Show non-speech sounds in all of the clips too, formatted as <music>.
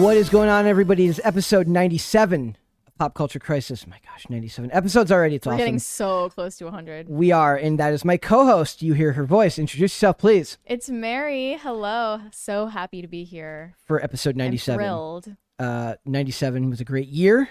What is going on, everybody? It's episode 97 of Pop Culture Crisis. My gosh, 97 episodes already. It's We're awesome. getting so close to 100. we are, and that is my co host. You hear her voice. Introduce yourself, please, It's Mary. Hello. So happy to be here. for episode I'm 97. thrilled. Uh, 97 was a great year.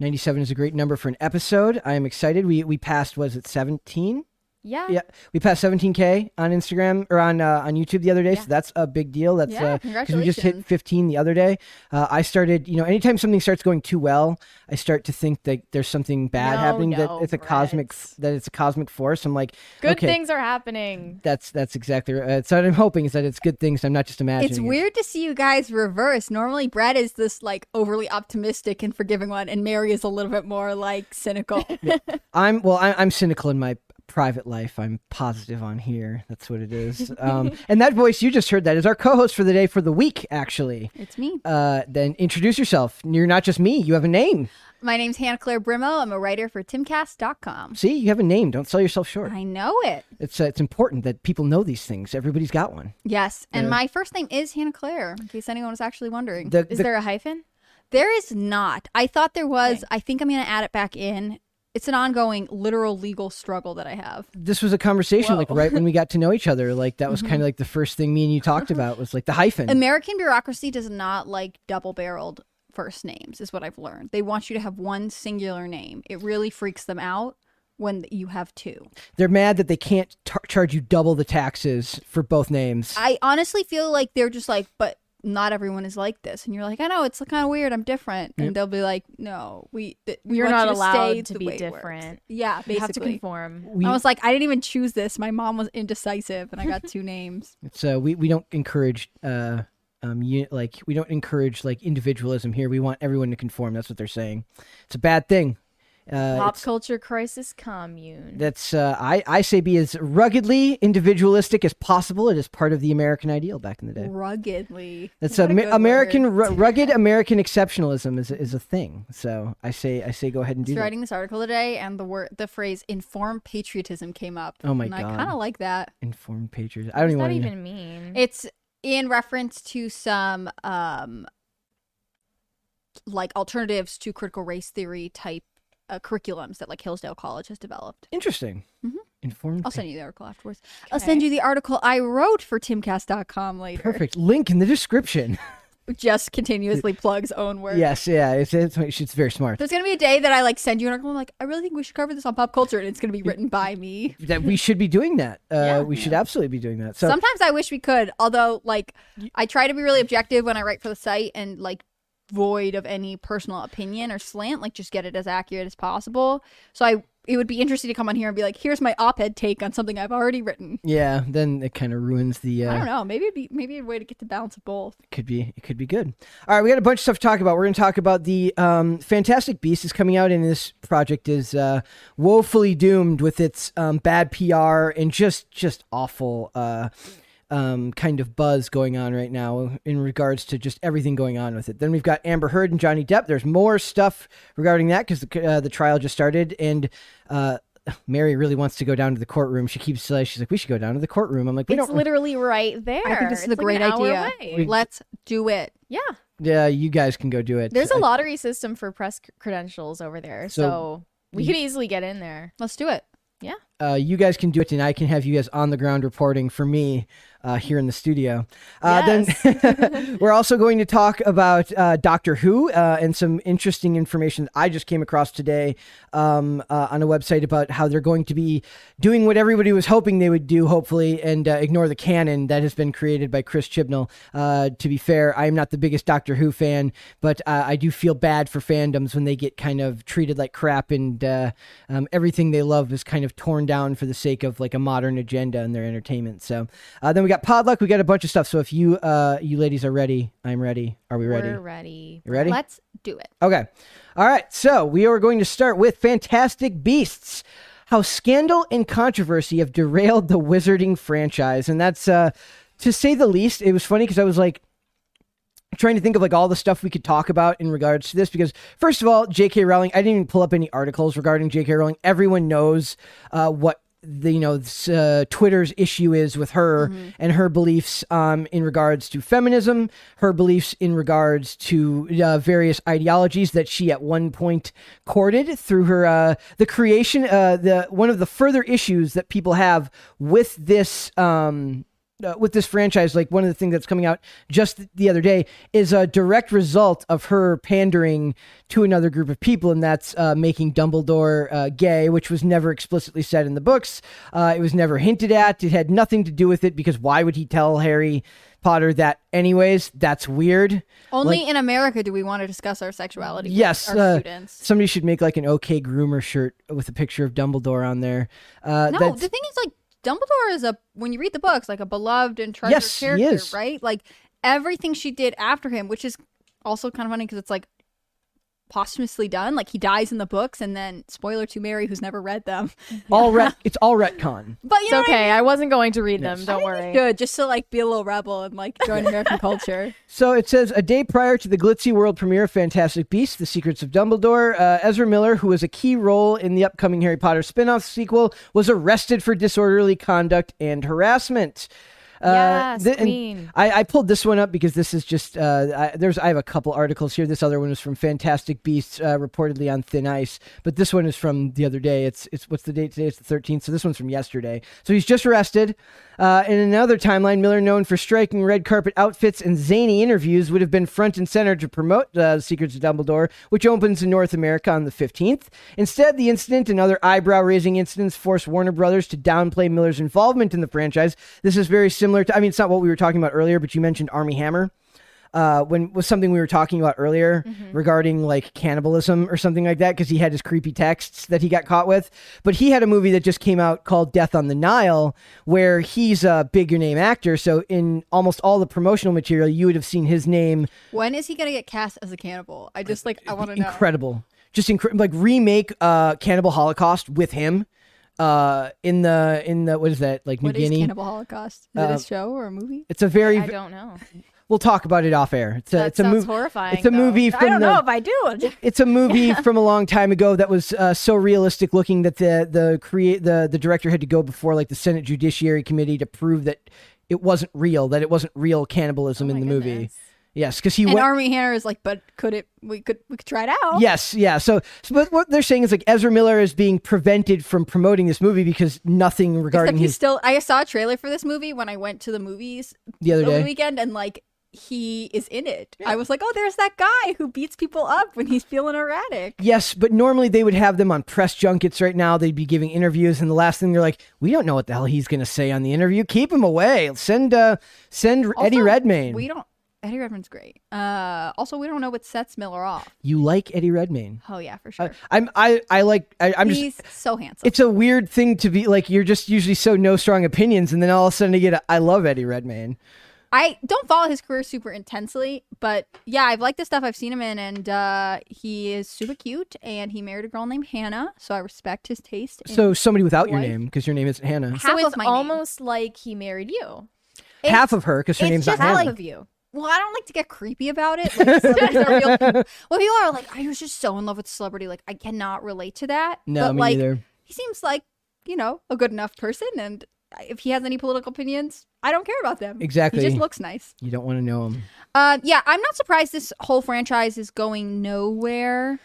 97 is a great number for an episode. I am excited. We we passed, was it 17? Yeah. Yeah, we passed 17k on Instagram or on uh, on YouTube the other day, so that's a big deal. That's Yeah, uh 'cause we just hit 15 the other day. Uh, I started, you know, anytime something starts going too well, I start to think that there's something bad No, happening. that it's a cosmic that it's a cosmic force. I'm like, Good okay, things are happening. That's that's exactly right. Uh, so what I'm hoping is that it's good things. I'm not just imagining. It's it. weird to see you guys reverse. Normally, Brad is this like overly optimistic and forgiving one, and Mary is a little bit more like cynical. <laughs> I'm well. I, I'm cynical in my private life. I'm positive on here. That's what it is. Um, <laughs> and that voice you just heard that is our co-host for the day for the week. Actually, it's me. uh, then introduce yourself. You're not just me. You have a name. My name's Hannah Claire Brimo. I'm a writer for timcast.com. See, you have a name. Don't sell yourself short. I know it. It's uh, it's important that people know these things. Everybody's got one. Yes. And my first name is Hannah Claire, in case anyone was actually wondering. The, Is the- there a hyphen? there is not. I thought there was. Okay. I think I'm going to add it back in. It's an ongoing literal legal struggle that I have. this was a conversation like right when we got to know each other. Like that was mm-hmm. kind of like the first thing me and you talked about was like the hyphen. American bureaucracy does not like double barreled first names, is what I've learned. They want you to have one singular name. It really freaks them out when you have two. They're mad that they can't tar- charge you double the taxes for both names. I honestly feel like they're just like, but not everyone is like this. And you're like, I know, it's kind of weird. I'm different. And they'll be like, no, we, th- we You're not you to allowed to the be way it works." different. Yeah, You have to basically. conform. we, I was like, I didn't even choose this. My mom was indecisive and I got two <laughs> names. so uh, we we don't encourage uh um you, like we don't encourage like individualism here. We want everyone to conform. That's what they're saying. It's a bad thing. Uh, Pop culture crisis commune. That's uh, I I say be as ruggedly individualistic as possible. It is part of the American ideal back in the day. Ruggedly. That's What a American word. ru- <laughs> rugged American exceptionalism is is a thing. So I say I say go ahead and I do was that. writing this article today and the word the phrase informed patriotism came up. Oh my and I kind of like that. Informed patriots. I don't What does even that even mean? It's in reference to some um like alternatives to critical race theory type uh, curriculums that like Hillsdale College has developed. Interesting. Mhm. Informed. I'll send you the article afterwards. I'll send you the article I wrote for timcast.com later. Perfect. Link in the description. <laughs> Just continuously plugs own work. yes. Yeah. It's, it's it's very smart. There's gonna be a day that I like send you an article. I'm like, I really think we should cover this on pop culture, and it's gonna be written by me. <laughs> That we should be doing that. Uh, Yeah. we should absolutely be doing that. So Sometimes I wish we could, although like I try to be really objective when I write for the site and like void of any personal opinion or slant, like just get it as accurate as possible. So I it would be interesting to come on here and be like, here's my op-ed take on something I've already written. yeah, then it kind of ruins the. Uh, I don't know. Maybe it'd be maybe a way to get the balance of both. could be it could be good all right we got a bunch of stuff to talk about we're going to talk about the um, fantastic beast is coming out and this project is uh, woefully doomed with its um, bad pr and just just awful uh, um, kind of buzz going on right now in regards to just everything going on with it then we've got amber heard and johnny depp there's more stuff regarding that because the, uh, the trial just started and uh, <sighs> Mary really wants to go down to the courtroom. She keeps uh, she's like, we should go down to the courtroom. I'm like, we it's don't. literally right there. I think this is It's a great like an idea. away. Let's do it. Yeah. yeah, you guys can go do it. There's a lottery system for press credentials over there. So- So, we could easily get in there. Let's do it. Yeah. Uh, you guys can do it, and I can have you guys on the ground reporting for me uh, here in the studio. Uh, Then <laughs> we're also going to talk about uh, Doctor Who uh, and some interesting information that I just came across today um, uh, on a website about how they're going to be doing what everybody was hoping they would do, hopefully, and uh, ignore the canon that has been created by Chris Chibnall. Uh, to be fair, I am not the biggest Doctor Who fan, but uh, I do feel bad for fandoms when they get kind of treated like crap and uh, um, everything they love is kind of torn down for the sake of like a modern agenda and their entertainment. So uh, then we got Podluck, we got a bunch of stuff. So if you uh, you ladies are ready, I'm ready. Are we ready? We're ready. You ready? Let's do it. Okay. All right. So we are going to start with Fantastic Beasts. How scandal and controversy have derailed the Wizarding franchise. And that's, uh, to say the least, it was funny because I was like, trying to think of like all the stuff we could talk about in regards to this because first of all jk rowling i didn't even pull up any articles regarding jk rowling. Everyone knows uh, what the you know this, uh, twitter's issue is with her and her beliefs um, in regards to feminism her beliefs in regards to uh, various ideologies that she at one point courted through her uh, the creation uh, the one of the further issues that people have with this um, uh, with this franchise, like one of the things that's coming out just the other day is a direct result of her pandering to another group of people, and that's uh, making Dumbledore uh, gay, which was never explicitly said in the books. Uh, it was never hinted at. It had nothing to do with it because why would he tell Harry Potter that, anyways? That's weird. Only Like- in America do we want to discuss our sexuality. with Yes, our uh, students. somebody should make like an OK Groomer shirt with a picture of Dumbledore on there. Uh, No, the thing is, like, Dumbledore is a when you read the books, like a beloved and treasured Yes, character, right? Like everything she did after him, which is also kind of funny because it's like posthumously done. Like he dies in the books, and then spoiler to Mary, who's never read them. <laughs> all ret- <laughs> it's all retcon. But you It's know what I okay. mean? I, wasn't going to read Yes. them. Don't worry. Good, just to like be a little rebel and like join American <laughs> culture. So it says a day prior to the glitzy world premiere of Fantastic Beasts: The Secrets of Dumbledore, uh, Ezra Miller, who has a key role in the upcoming Harry Potter spin-off sequel, was arrested for disorderly conduct and harassment. Yes, th- queen. I, I pulled this one up because this is just uh, I, there's I have a couple articles here. This other one is from Fantastic Beasts, uh, reportedly on thin ice, but this one is from the other day. It's it's what's the date today? It's the 13th. So this one's from yesterday. So he's just arrested. Uh, in another timeline, Miller, known for striking red carpet outfits and zany interviews, would have been front and center to promote uh, The Secrets of Dumbledore, which opens in North America on the 15th. Instead, the incident and other eyebrow-raising incidents forced Warner Brothers to downplay Miller's involvement in the franchise. This is very similar to, I mean, it's not what we were talking about earlier, but you mentioned Armie Hammer uh, when was something we were talking about earlier regarding like cannibalism or something like that because he had his creepy texts that he got caught with. But he had a movie that just came out called Death on the Nile where he's a bigger name actor. So in almost all the promotional material, you would have seen his name. When is he gonna get cast as a cannibal? I just like I want to know. Incredible, just incre- like remake uh, Cannibal Holocaust with him. Uh, in the in the what is that like New What is Guinea? Cannibal Holocaust? Is Uh, it a show or a movie? It's a very. I don't know. we'll talk about it off air. It's a That it's a sounds movie. horrifying. It's a though. movie from I don't the, know if I do. <laughs> it's a movie from a long time ago that was uh, so realistic looking that the the create the the director had to go before like the Senate Judiciary Committee to prove that it wasn't real, that it wasn't real cannibalism Oh in my the movie. Goodness. Yes, because he And went. Armie Hammer is like, but could it? We could we could try it out. Yes, yeah. So, so, but what they're saying is like Ezra Miller is being prevented from promoting this movie because nothing regarding Except he's his still. I saw a trailer for this movie when I went to the movies the other the day. weekend, and like he is in it. I was like, oh, there's that guy who beats people up when he's feeling erratic. Yes, but normally they would have them on press junkets right now. They'd be giving interviews, and the last thing they're like, "We don't know what the hell he's going to say on the interview. Keep him away. Send, uh, send Eddie Redmayne. We don't. Eddie Redmayne's great. Uh, also, we don't know what sets Miller off. you like Eddie Redmayne? Oh yeah, for I, sure. I'm, I, I like. I, I'm just. he's so handsome. It's a weird thing to be like. You're just usually so no strong opinions, and then all of a sudden you get. A, I love Eddie Redmayne. I don't follow his career super intensely, but yeah, I've liked the stuff I've seen him in, and uh, he is super cute. And he married a girl named Hannah, so I respect his taste. So somebody without your Wife? name because your name isn't Hannah. half So of it's my name. almost like he married you. Half of her because her it's name's not just Hannah. half of you. Well, I don't like to get creepy about it. Like, real. <laughs> Well, people are like, I was just so in love with the celebrity. Like, I cannot relate to that. No, but me like, neither. he seems like you know a good enough person, and if he has any political opinions, I don't care about them. Exactly. He just looks nice. You don't want to know him. Uh, yeah, I'm not surprised this whole franchise is going nowhere.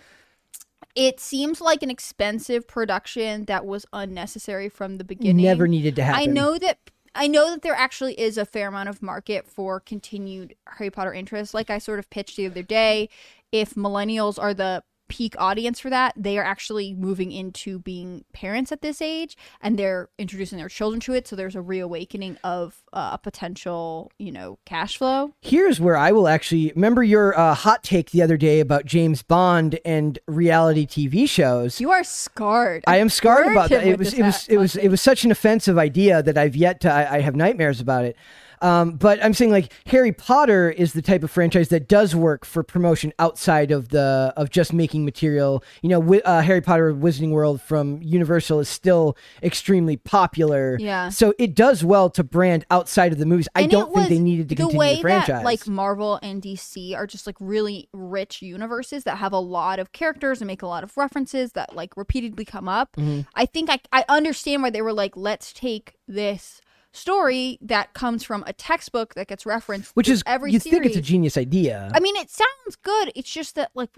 It seems like an expensive production that was unnecessary from the beginning. Never needed to happen. I know that I know that there actually is a fair amount of market for continued Harry Potter interest. Like I sort of pitched the other day, if millennials are the peak audience for that, they are actually moving into being parents at this age and they're introducing their children to it. So there's a reawakening of uh, a potential, you know, cash flow. Here's where I will actually remember your uh, hot take the other day about James Bond and reality TV shows. You are scarred. I am scarred about that. him It was it was it was it was such an offensive idea that I've yet to I, I have nightmares about it. Um, but I'm saying like Harry Potter is the type of franchise that does work for promotion outside of the of just making material. You know, wi- uh, Harry Potter Wizarding World from Universal is still extremely popular. Yeah. So it does well to brand outside of the movies. I don't think they needed to the continue way the franchise. That, like Marvel and DC are just like really rich universes that have a lot of characters and make a lot of references that like repeatedly come up. Mm-hmm. I think I I understand why they were like, let's take this story that comes from a textbook that gets referenced, which is every you think it's a genius idea. I mean, it sounds good. It's just that like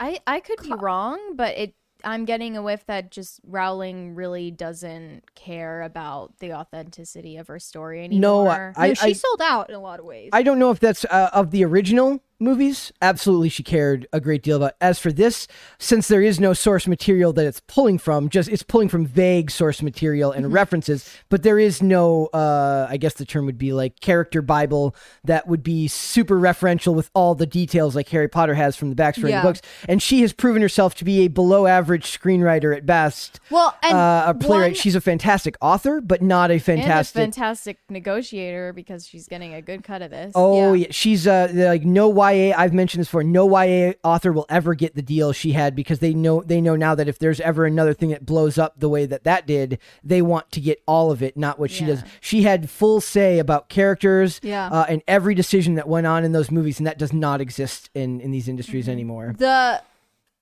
I I could be wrong, but it I'm getting a whiff that just Rowling really doesn't care about the authenticity of her story No, anymore. I- no, she sold out in a lot of ways. I don't know if that's uh, of the original movies. Absolutely, she cared a great deal about. As for this, since there is no source material that it's pulling from, just it's pulling from vague source material and references, but there is no. Uh, I guess the term would be like character bible that would be super referential with all the details like Harry Potter has from the backstory Yeah. of the books. And she has proven herself to be a below average screenwriter at best. well, and uh, a playwright. one- She's a fantastic author, but not a and a fantastic fantastic negotiator because she's getting a good cut of this. Oh Yeah. yeah, she's uh like no YA. I've mentioned this before. No YA author will ever get the deal she had because they know they know now that if there's ever another thing that blows up the way that that did, they want to get all of it, not what she does. She had full say about characters, Yeah. uh, and every decision that went on in those movies, and that does not exist in in these industries anymore. The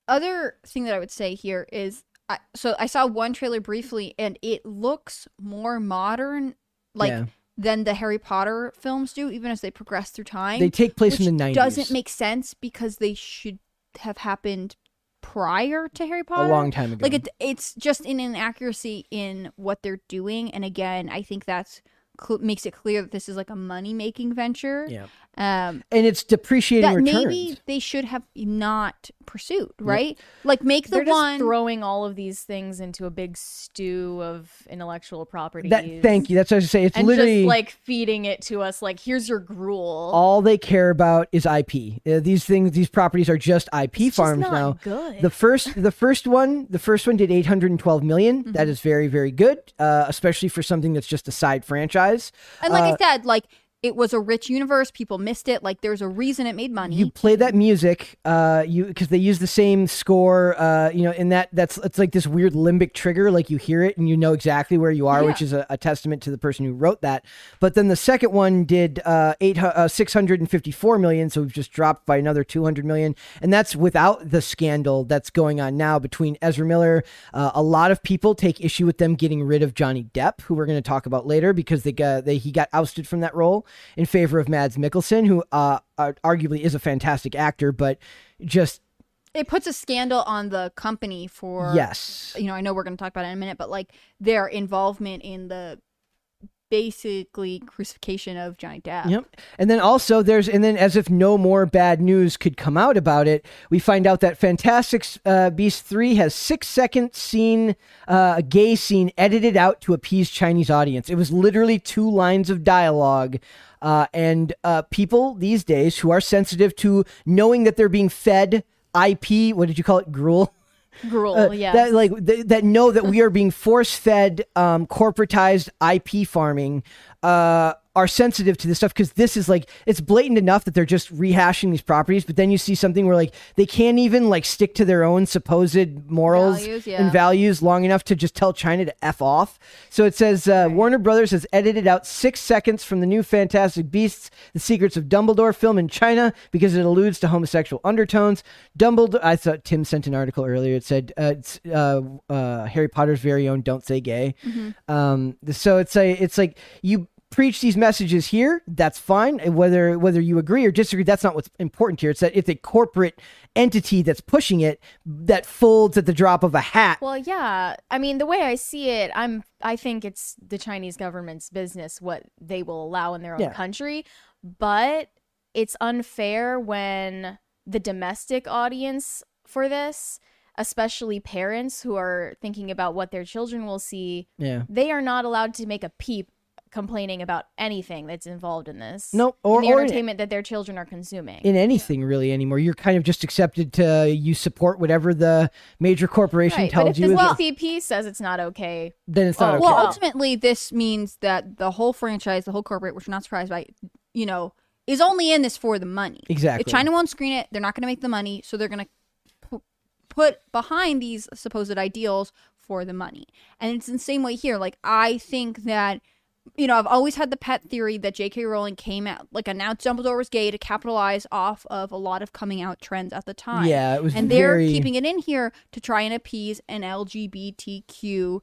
other thing that I would say here is I, so I saw one trailer briefly and it looks more modern like Yeah. Than the Harry Potter films do even as they progress through time. They take place in the 90s. Doesn't make sense because they should have happened prior to Harry Potter. A long time ago. Like it, it's just an inaccuracy in what they're doing and again, I think that's cl- makes it clear that this is like a money making venture. Yeah. Um and it's depreciating that returns. maybe they should have not pursued, right? Like make the They're just one throwing all of these things into a big stew of intellectual property. thank you. That's what I was say. It's And literally just like feeding it to us, like here's your gruel. all they care about is IP. Uh, these things, these properties are just IP just farms not now. good. The first, the first one, the first one did 812 million. Mm-hmm. That is very, very good, uh, especially for something that's just a side franchise. and like uh, I said, like it was a rich universe. People missed it. Like there's a reason it made money. You play that music, uh, you because they use the same score, uh, you know, and that that's it's like this weird limbic trigger, like you hear it and you know exactly where you are, Yeah. which is a, a testament to the person who wrote that. But then the second one did uh, eight uh, six hundred and fifty four million, so we've just dropped by another two hundred million, and that's without the scandal that's going on now between Ezra Miller. Uh, a lot of people take issue with them getting rid of Johnny Depp, who we're going to talk about later, because they got they he got ousted from that role in favor of Mads Mikkelsen, who uh, uh, arguably is a fantastic actor, but just it puts a scandal on the company for yes, You know, I know we're going to talk about it in a minute, but like their involvement in the basically crucifixion of Johnny Depp. Yep. And then also there's and then as if no more bad news could come out about it, we find out that Fantastic uh, Beast 3 has 6 second scene uh, a gay scene edited out to appease Chinese audience. It was literally two lines of dialogue. Uh, and uh, people these days who are sensitive to knowing that they're being fed IP, what did you call it? Gruel. Gruel. Uh, yes. that like th- that know that we <laughs> are being force fed um corporatized IP farming uh are sensitive to this stuff because this is like it's blatant enough that they're just rehashing these properties but then you see something where like they can't even like stick to their own supposed morals Values, and values long enough to just tell China to f off. So it says uh, Warner Brothers has edited out six seconds from the new Fantastic Beasts The Secrets of Dumbledore film in China because it alludes to homosexual undertones. Dumbledore I thought Tim sent an article earlier. It said uh, it's uh, uh, Harry Potter's very own don't say gay. Mm-hmm. um, so it's a it's like you preach these messages here, that's fine. And Whether whether you agree or disagree, that's not what's important here. It's that it's a corporate entity that's pushing it that folds at the drop of a hat. Well, yeah. I mean, the way I see it, I'm I think it's the Chinese government's business what they will allow in their own Yeah. country, but it's unfair when the domestic audience for this, especially parents who are thinking about what their children will see, yeah. they are not allowed to make a peep complaining about anything that's involved in this. No, in or- the or in- entertainment that their children are consuming. In anything really anymore, you're kind of just accepted to you support whatever the major corporation Right, but tells if you. the is- Well- CCP says it's not okay, then it's not Oh, okay. Well, ultimately, this means that the whole franchise, the whole corporate, which we're not surprised by, you know, is only in this for the money. Exactly. If China won't screen it, they're not going to make the money, so they're going to put behind these supposed ideals for the money. And it's the same way here. Like, I think that. You know, I've always had the pet theory that J.K. Rowling came out, like, announced Dumbledore was gay to capitalize off of a lot of coming out trends at the time. Yeah, it was and they're keeping it in here to try and appease an LGBTQ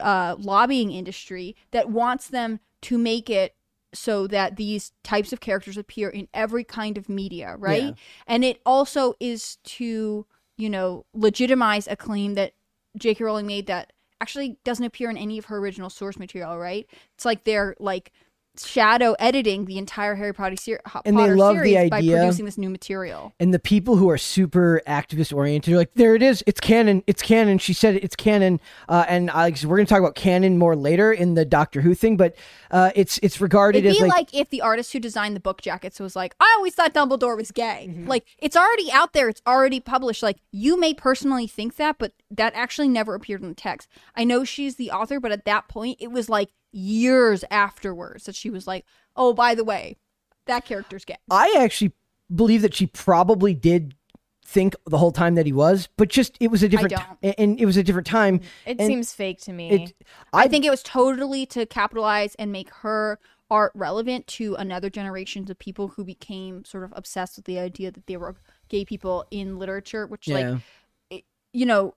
uh, lobbying industry that wants them to make it so that these types of characters appear in every kind of media, right? Yeah. And it also is to, you know, legitimize a claim that J.K. Rowling made that actually doesn't appear in any of her original source material, right? It's like they're like shadow editing the entire Harry Potter, ser- Potter they love the series by producing this new material. and the people who are super activist oriented are like, there it is, it's canon, it's canon. She said it, it's canon. Uh, and I, we're going to talk about canon more later in the Doctor Who thing, but uh, it's it's regarded It'd as be like, like, if the artist who designed the book jackets was like, I always thought Dumbledore was gay. Mm-hmm. Like, it's already out there, it's already published. Like, you may personally think that, but that actually never appeared in the text. I know she's the author, but at that point, it was like years afterwards that she was like, oh, by the way, that character's gay. I actually believe that she probably did think the whole time that he was, but just it was a different don't. and it was a different time. it and seems fake to me. It, I think it was totally to capitalize and make her art relevant to another generation of people who became sort of obsessed with the idea that there were gay people in literature, which, Yeah. like, it, you know,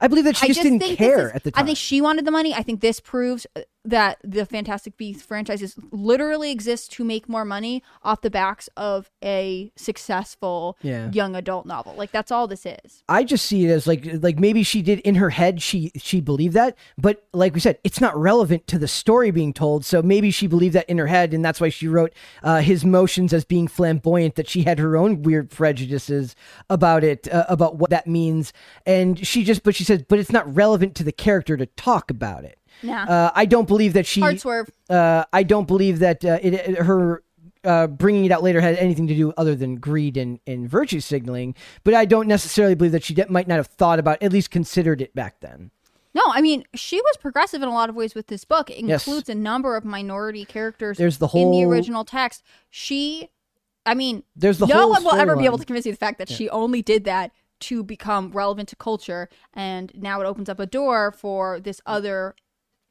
I believe that she I just, didn't care is- at the time. I think she wanted the money. I think this proves uh, that the Fantastic Beasts franchises literally exist to make more money off the backs of a successful Yeah. young adult novel. Like that's all this is. I just see it as like like maybe she did in her head she she believed that, but like we said, it's not relevant to the story being told. So maybe she believed that in her head, and that's why she wrote uh, his motions as being flamboyant. That she had her own weird prejudices about it, uh, about what that means, and she just but she says, but it's not relevant to the character to talk about it. Nah. Uh, I don't believe that she. Hard swerve. Uh, I don't believe that uh, it, it- her uh, bringing it out later had anything to do other than greed and, and virtue signaling. But I don't necessarily believe that she de- might not have thought about, at least considered it back then. No, I mean she was progressive in a lot of ways with this book. It Yes. includes a number of minority characters. There's the in the original text. She, I mean, There's the no whole one will ever be able to convince you the fact that she only did that to become relevant to culture, and now it opens up a door for this other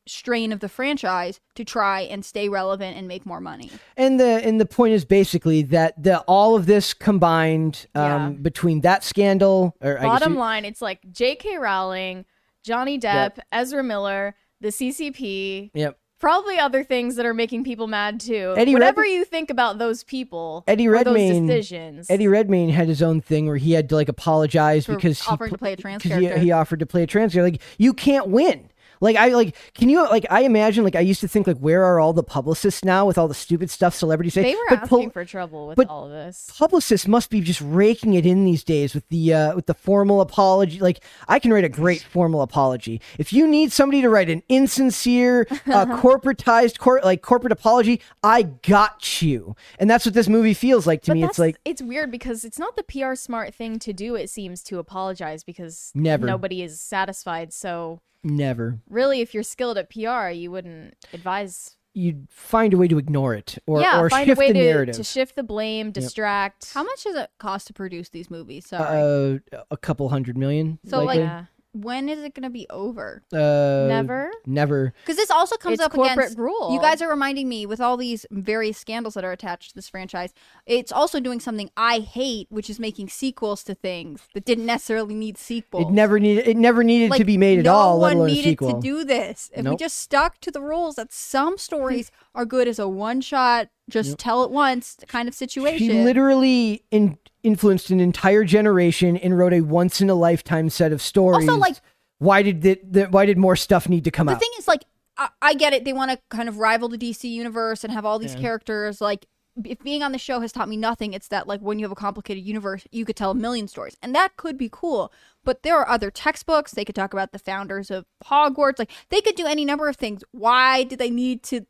strain of the franchise to try and stay relevant and make more money. And the and the point is basically that the all of this combined um, Yeah. between that scandal or Bottom you- line, it's like J.K. Rowling, Johnny Depp, Ezra Miller, the CCP, Yep. probably other things that are making people mad too. Eddie Whatever Red- you think about those people, Eddie Redmayne- decisions, Eddie Redmayne had his own thing where he had to like apologize For because offering he, offered to play a trans character. He, he offered to play a trans character. Like you can't win. Like I like can you like I imagine like I used to think like where are all the publicists now with all the stupid stuff celebrities say? they were but asking for trouble with all of this. publicists must be just raking it in these days with the uh, with the formal apology. Like I can write a great formal apology. If you need somebody to write an insincere, uh, <laughs> corporatized, cor- like corporate apology, I got you. And that's what this movie feels like to But me. It's like it's weird because it's not the PR smart thing to do. It seems to apologize because Never. nobody is satisfied. So never. really, if you're skilled at PR, you wouldn't advise. You'd find a way to ignore it or yeah, or find shift a way the to, narrative. to shift the blame, distract. How much does it cost to produce these movies? Sorry. uh, a couple hundred million. So, like, yeah. When is it going to be over? Uh, Never. Never. Because this also comes It's up corporate against rule. You guys are reminding me with all these various scandals that are attached to this franchise. It's also doing something I hate, which is making sequels to things that didn't necessarily need sequels. It never needed. It never needed to be made at no all. No one alone a needed sequel. to do this. If we just stuck to the rules that some stories <laughs> are good as a one shot, just tell it once kind of situation. She literally in, influenced an entire generation and wrote a once in a lifetime set of stories. Also, like- why did the, the why did more stuff need to come the out? The thing is, like, I, I get it. They want to kind of rival the DC universe and have all these characters. Like, if being on the show has taught me nothing, it's that like when you have a complicated universe, you could tell a million stories, and that could be cool. But there are other textbooks. They could talk about the founders of Hogwarts. Like, they could do any number of things. Why did they need to?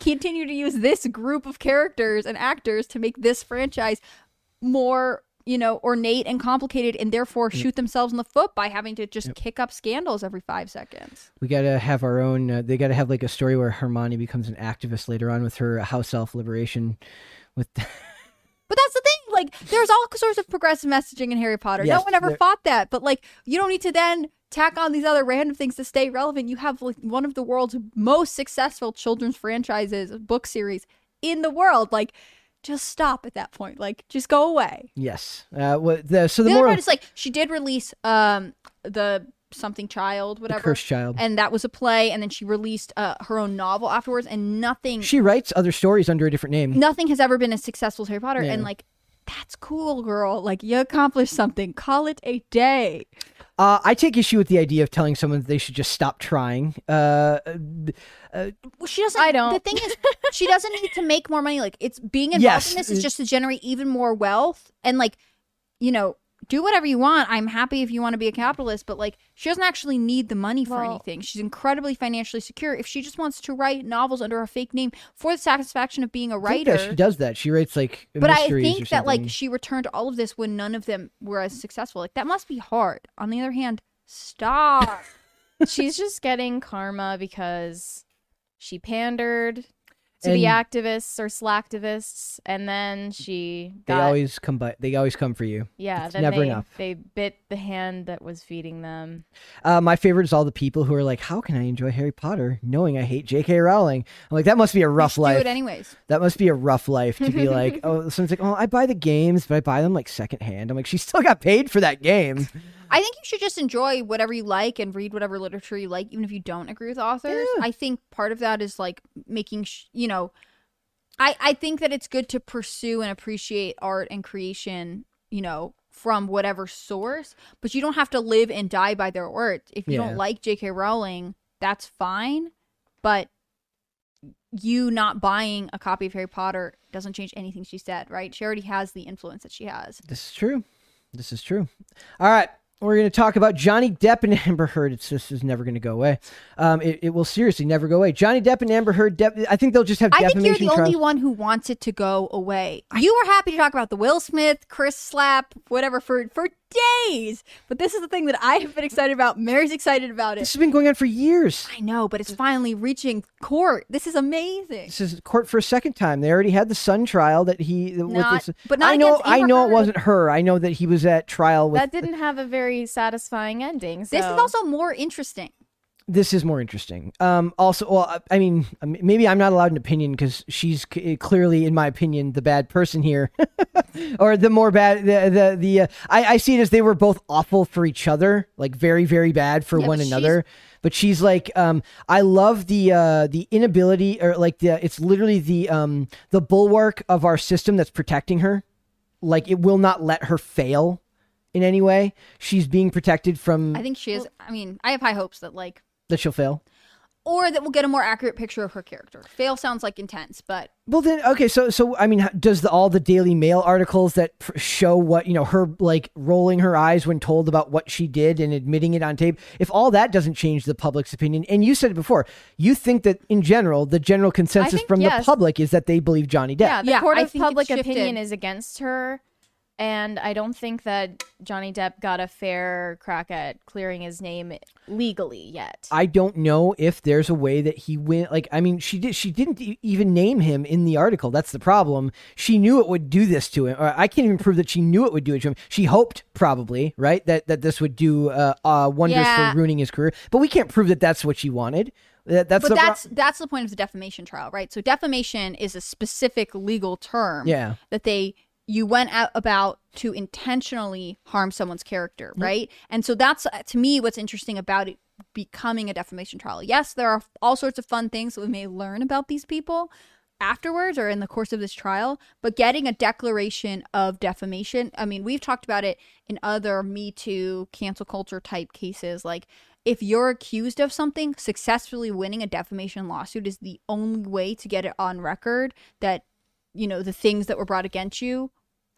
Continue to use this group of characters and actors to make this franchise more you know ornate and complicated and therefore shoot themselves in the foot by having to just kick up scandals every five seconds we gotta have our own. Uh, they gotta have like a story where Hermione becomes an activist later on with her house elf liberation. With <laughs> but that's the thing like there's all sorts of progressive messaging in harry potter Yes, no one ever there- fought that but like you don't need to then tack on these other random things to stay relevant you have like one of the world's most successful children's franchises book series in the world like just stop at that point like just go away yes, uh, what the so the, the other part is like she did release um the something child whatever cursed child. and that was a play and then she released uh, her own novel afterwards and nothing she writes other stories under a different name. nothing has ever been as successful as harry potter Yeah. and like that's cool girl like you accomplished something call it a day Uh, I take issue with the idea of telling someone that they should just stop trying. Uh, well, she doesn't I don't. the thing is she doesn't need to make more money like it's being involved Yes. in this is just to generate even more wealth and like you know do whatever you want i'm happy if you want to be a capitalist but like she doesn't actually need the money for Well- anything she's incredibly financially secure if she just wants to write novels under a fake name for the satisfaction of being a I think that writer she does that. She writes like but I think that like she returned all of this when none of them were as successful. Like that must be hard. On the other hand, stop. <laughs> She's just getting karma because she pandered to the activists or slacktivists, and then she they got always come by. They always come for you. yeah. it's never they, enough. They bit the hand that was feeding them. Uh, my favorite is all the people who are like, "How can I enjoy Harry Potter knowing I hate J.K. Rowling?" I'm like, that must be a rough Do life. it anyways. That must be a rough life to be like, <laughs> oh, someone's like, oh, I buy the games, but I buy them like secondhand. I'm like, she still got paid for that game. <laughs> I think you should just enjoy whatever you like and read whatever literature you like, even if you don't agree with authors. I think part of that is like making, sh- you know, I I think that it's good to pursue and appreciate art and creation, you know, from whatever source, but you don't have to live and die by their art. If you Yeah. don't like J.K. Rowling, that's fine, but you not buying a copy of Harry Potter doesn't change anything she said, right? She already has the influence that she has. This is true. This is true. All right. We're going to talk about Johnny Depp and <laughs> Amber Heard. It's just is never going to go away. Um, it, it will seriously never go away. Johnny Depp and Amber Heard. Def- I think they'll just have I think you're the only one who wants it to go away. You were happy to talk about the Will Smith, Chris slap, whatever for for days, but this is the thing that I have been excited about. Mary's excited about it. This has been going on for years. I know, but it's finally reaching court. This is amazing. This is court for a second time. They already had the son trial that he. with Not- this, but not I know. against I Amber know it wasn't her. I know that he was at trial with. that didn't have a very satisfying ending. So. This is also more interesting. This is more interesting. Um, also, well, I, I mean, um, maybe I'm not allowed an opinion because she's c- clearly, in my opinion, the bad person here, <laughs> or the more bad. The the the. Uh, I I see it as they were both awful for each other, like very very bad for Yeah, one but she's- another. But she's like, um, I love the uh the inability, or like the it's literally the um the bulwark of our system that's protecting her. Like it will not let her fail in any way. She's being protected from I think she is. I mean, I have high hopes that like, that she'll fail. or that we'll get a more accurate picture of her character. Fail sounds like intense, but Well then, okay. So, so I mean, does the, all the Daily Mail articles that pr- show what you know her like rolling her eyes when told about what she did and admitting it on tape? If all that doesn't change the public's opinion, and you said it before, you think that in general, the general consensus think, from the public is that they believe Johnny Depp. yeah, the Yeah, court I of think public opinion is against her, and I don't think that Johnny Depp got a fair crack at clearing his name legally yet. I don't know if there's a way that he went. Like, I mean, she did. She didn't e- even name him in the article. That's the problem. She knew it would do this to him. Or I can't even prove that she knew it would do it to him. She hoped, probably, right, that that this would do uh, uh, wonders Yeah. for ruining his career. But we can't prove that that's what she wanted. That, that's but pro- that's that's the point of the defamation trial, right? So defamation is a specific legal term Yeah. that they you went out about to intentionally harm someone's character, right? And so that's uh, to me what's interesting about it becoming a defamation trial. Yes, there are all sorts of fun things that we may learn about these people afterwards or in the course of this trial, but getting a declaration of defamation, I mean, we've talked about it in other Me Too cancel culture type cases like if you're accused of something, successfully winning a defamation lawsuit is the only way to get it on record that you know the things that were brought against you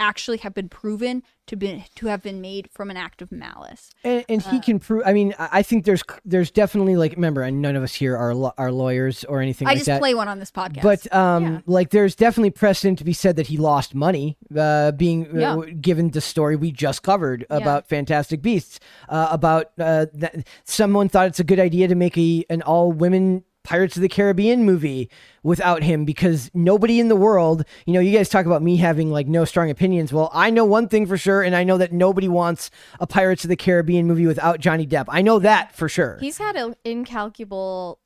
actually have been proven to be to have been made from an act of malice. and, and Uh. he can prove. I mean, I think there's there's definitely like remember, and none of us here are lo- are lawyers or anything I like just that. play one on this podcast. But um, Yeah. like, there's definitely precedent to be said that he lost money, uh, being uh, Yeah. w- given the story we just covered about Fantastic Beasts. Uh, about uh, that someone thought it's a good idea to make a an all women Pirates of the Caribbean movie without him because nobody in the world, you know, you guys talk about me having like no strong opinions. Well, I know one thing for sure, and I know that nobody wants a Pirates of the Caribbean movie without Johnny Depp. I know that for sure. He's had an incalculable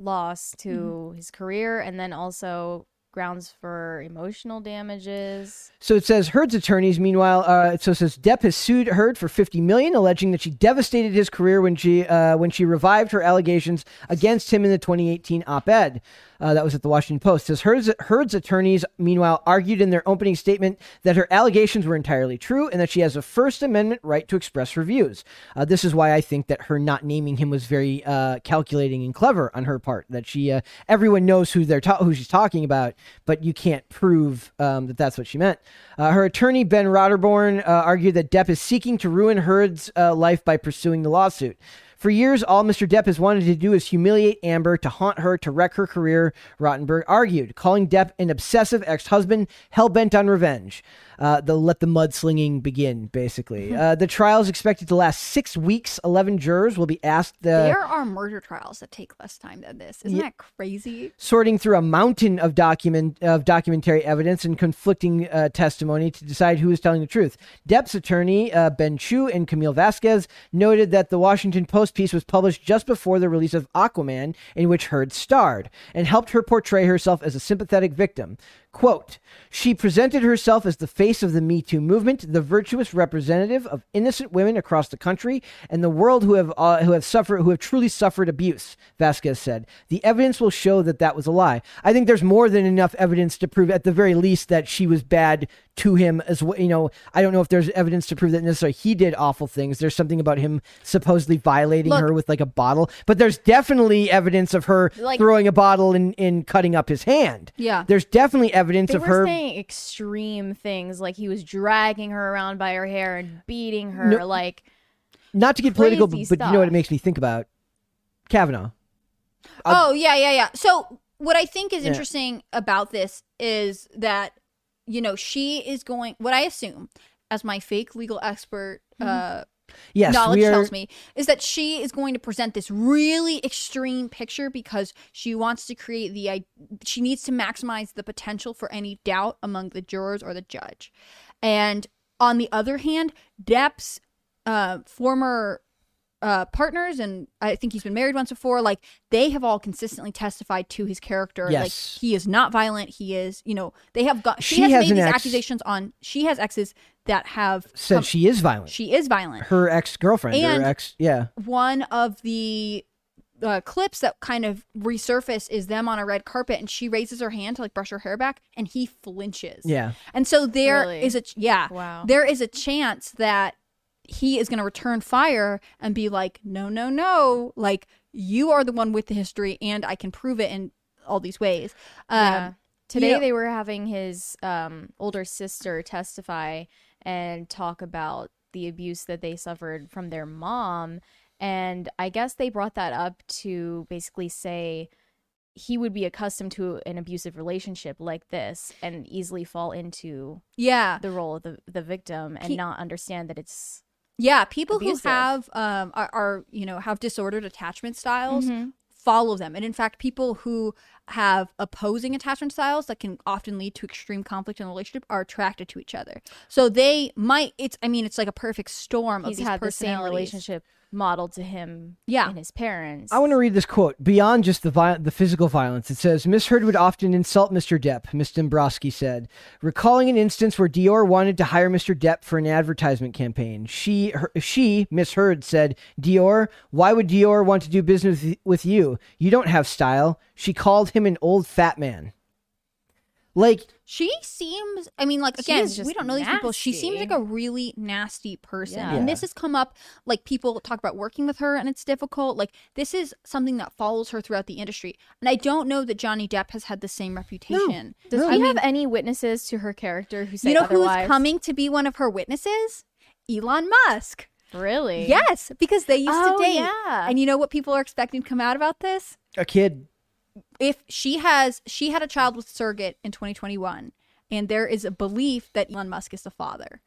loss to Mm-hmm. his career and then also grounds for emotional damages. So it says Heard's attorneys. Meanwhile, uh, so it says Depp has sued Heard for 50 million, alleging that she devastated his career when she uh, when she revived her allegations against him in the 2018 op-ed. Uh, that was at the Washington Post. Says Heard's, Heard's attorneys, meanwhile, argued in their opening statement that her allegations were entirely true and that she has a First Amendment right to express her views. Uh, this is why I think that her not naming him was very uh, calculating and clever on her part. That she, uh, everyone knows who they're ta- who she's talking about, but you can't prove um, that that's what she meant. Uh, her attorney Ben Rottenborn uh, argued that Depp is seeking to ruin Heard's life by pursuing the lawsuit. For years, all Mr. Depp has wanted to do is humiliate Amber, to haunt her, to wreck her career, Rottenborn argued, calling Depp an obsessive ex husband hell bent on revenge. Uh, the let the mudslinging begin, basically. uh, the trial is expected to last six weeks. 11 jurors will be asked uh, there are murder trials that take less time than this. Isn't that crazy? sorting through a mountain of document of documentary evidence and conflicting uh, testimony to decide who is telling the truth. Depp's attorney uh, Ben Chew and Camille Vasquez noted that the Washington Post piece was published just before the release of Aquaman, in which Heard starred, and helped her portray herself as a sympathetic victim. Quote, she presented herself as the face of the Me Too movement, the virtuous representative of innocent women across the country and the world who have uh, who have suffered who have truly suffered abuse, Vasquez said. The evidence will show that that was a lie. I think there's more than enough evidence to prove at the very least that she was bad to him as well. You know, I don't know if there's evidence to prove that necessarily he did awful things. There's something about him supposedly violating Look- her with like a bottle, but there's definitely evidence of her Like- throwing a bottle and, and cutting up his hand. Yeah. There's definitely evidence of were her. saying extreme things like he was dragging her around by her hair and beating her No- like not to get political, but, but you know what it makes me think about? Kavanaugh. oh yeah, yeah, yeah. So what I think is Yeah. interesting about this is that you know she is going. What I assume, as my fake legal expert uh, Yes, knowledge are, tells me, is that she is going to present this really extreme picture because she wants to create the. She needs to maximize the potential for any doubt among the jurors or the judge, and on the other hand, Depp's uh, former uh, partners, and I think he's been married once before. Like they have all consistently testified to his character. Like Yes. he is not violent. He is, you know, they have got. She, She has, has made these ex- accusations on. She has exes that have said come- she is violent. she is violent. her ex girlfriend, her ex, yeah. One of the uh, clips that kind of resurface is them on a red carpet, and she raises her hand to like brush her hair back, and he flinches. Yeah. And so there is Really? a yeah, Wow. there is a chance that he is going to return fire and be like, no, no, no, like you are the one with the history, and I can prove it in all these ways. Um, Yeah. Today know- they were having his um, older sister testify and talk about the abuse that they suffered from their mom. And I guess they brought that up to basically say he would be accustomed to an abusive relationship like this and easily fall into Yeah. the role of the, the victim and He- not understand that it's Yeah, people Abusive. who have um are, are you know have disordered attachment styles Mm-hmm. follow them, and in fact, people who have opposing attachment styles that can often lead to extreme conflict in a relationship are attracted to each other. So they might. It's I mean, it's like a perfect storm of he's these had the same relationship modeled to him Yeah. and his parents. I want to read this quote. Beyond just the vi- the physical violence, it says Miss Heard would often insult Mr. Depp. Miss Dembrowski said, recalling an instance where Dior wanted to hire Mr. Depp for an advertisement campaign. She, her, she, Miss Heard said, Dior, why would Dior want to do business with- with you? You don't have style. She called him an old fat man. Like She seems, I mean, like, again, just we don't know these people. She seems like a really nasty person. Yeah. And this has come up, like, people talk about working with her and it's difficult. Like, this is something that follows her throughout the industry. And I don't know that Johnny Depp has had the same reputation. Does No. he I have mean- any witnesses to her character who say You know otherwise? who's coming to be one of her witnesses? Elon Musk. Really? Yes, because they used Oh, to date. yeah. And you know what people are expecting to come out about this? a kid. If she has she had a child with surrogate in 2021 and there is a belief that Elon Musk is the father.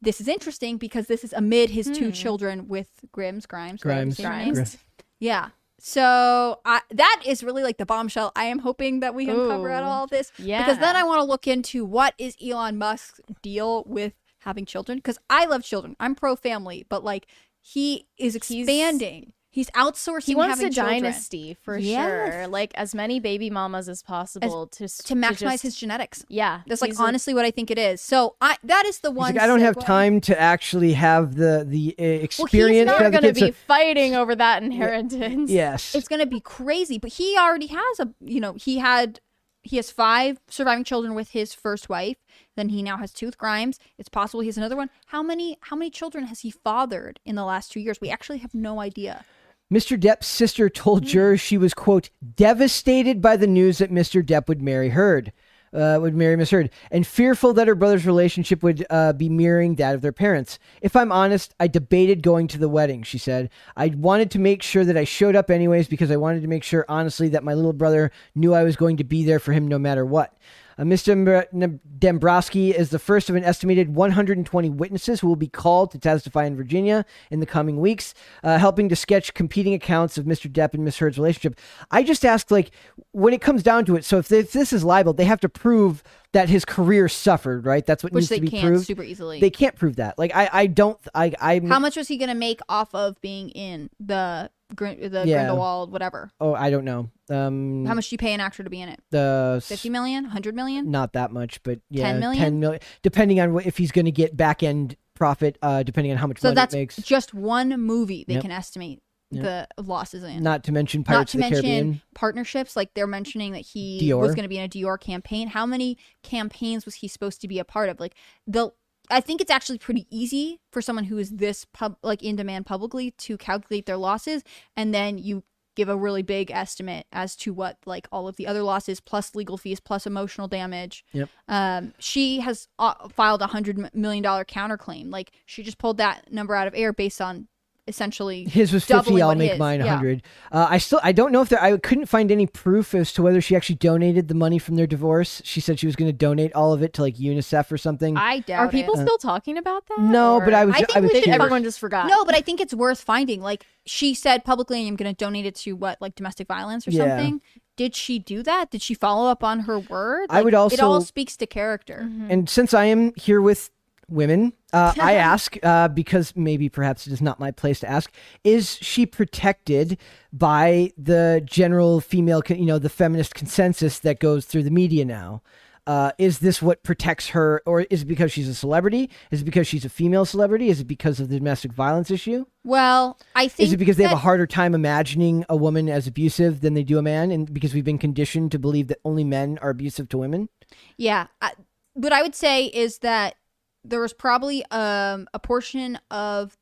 This is interesting because this is amid his two hmm. children with Grims, Grimes, Grimes. Grimes. Grimes. Grimes. Yeah. So I, that is really like the bombshell. I am hoping that we can cover out all of this because then I want to look into what is Elon Musk's deal with having children because I love children. I'm pro family, but like he is expanding. He's, outsourcing. He wants having a children dynasty for Yes. sure. Like as many baby mamas as possible to to maximize just- his genetics. Yeah, That's like he's a- honestly what I think it is. So I that is the one. like, I don't have time to actually have the the uh, experience. Well, to he's have not going to be so- fighting over that inheritance. yes. It's going to be crazy, but he already has a. You know, he had he has five surviving children with his first wife. Then he now has two with Grimes. It's possible he has another one. How many how many children has he fathered in the last two years? We actually have no idea. Mr. Depp's sister told jurors she was, quote, devastated by the news that Mr. Depp would marry Heard, uh, would marry Miss Heard, and fearful that her brother's relationship would uh, be mirroring that of their parents. If I'm honest, I debated going to the wedding, she said. I wanted to make sure that I showed up anyways because I wanted to make sure, honestly, that my little brother knew I was going to be there for him no matter what. Uh, Mr. Mbr- Dembrowski is the first of an estimated 120 witnesses who will be called to testify in Virginia in the coming weeks, uh, helping to sketch competing accounts of Mr. Depp and Miss Heard's relationship. I just asked, like, when it comes down to it, so if, if this is libel, they have to prove that his career suffered, right? That's what Which needs they to be can't proved. super easily. They can't prove that. Like, I, I don't, I, I. How much was he going to make off of being in the Grin- the Yeah. Grindelwald whatever? Oh, I don't know. Um, How much do you pay an actor to be in it? the 50 million, 100 million? not that much, but yeah, 10 million? 10 million, depending on what, if he's going to get back end profit, uh, depending on how much So money that's it makes. just one movie they Yep. can estimate Yep. the losses in. Not to mention Not Pirates to of the mention Caribbean. partnerships, like they're mentioning that he Dior. was going to be in a Dior campaign. How many campaigns was he supposed to be a part of? Like the, I think it's actually pretty easy for someone who is this pub, like in demand publicly to calculate their losses, and then you give a really big estimate as to what like all of the other losses plus legal fees plus emotional damage. Yep. Um, she has uh, filed a hundred million dollar counterclaim. Like she just pulled that number out of air based on essentially His was fifty. I'll make his- mine yeah. hundred. Uh, I still, I don't know if there. I couldn't find any proof as to whether she actually donated the money from their divorce. She said she was going to donate all of it to like UNICEF or something. I doubt Are people it. still talking about that? no, but I was, I think I was we should- Everyone just forgot. No, but I think it's worth finding. Like she said publicly, I'm going to donate it to what, like domestic violence or Yeah. something. Did she do that? Did she follow up on her word? I would Like, It all speaks to character. And since I am here with women, uh, I <laughs> ask uh, because maybe perhaps it is not my place to ask: Is she protected by the general female, you know, the feminist consensus that goes through the media now? Uh, is this what protects her, or is it because she's a celebrity? Is it because she's a female celebrity? Is it because of the domestic violence issue? Well, I think Is it because they have a harder time imagining a woman as abusive than they do a man, and because we've been conditioned to believe that only men are abusive to women? Yeah. I, what I would say is that there was probably um, a portion of,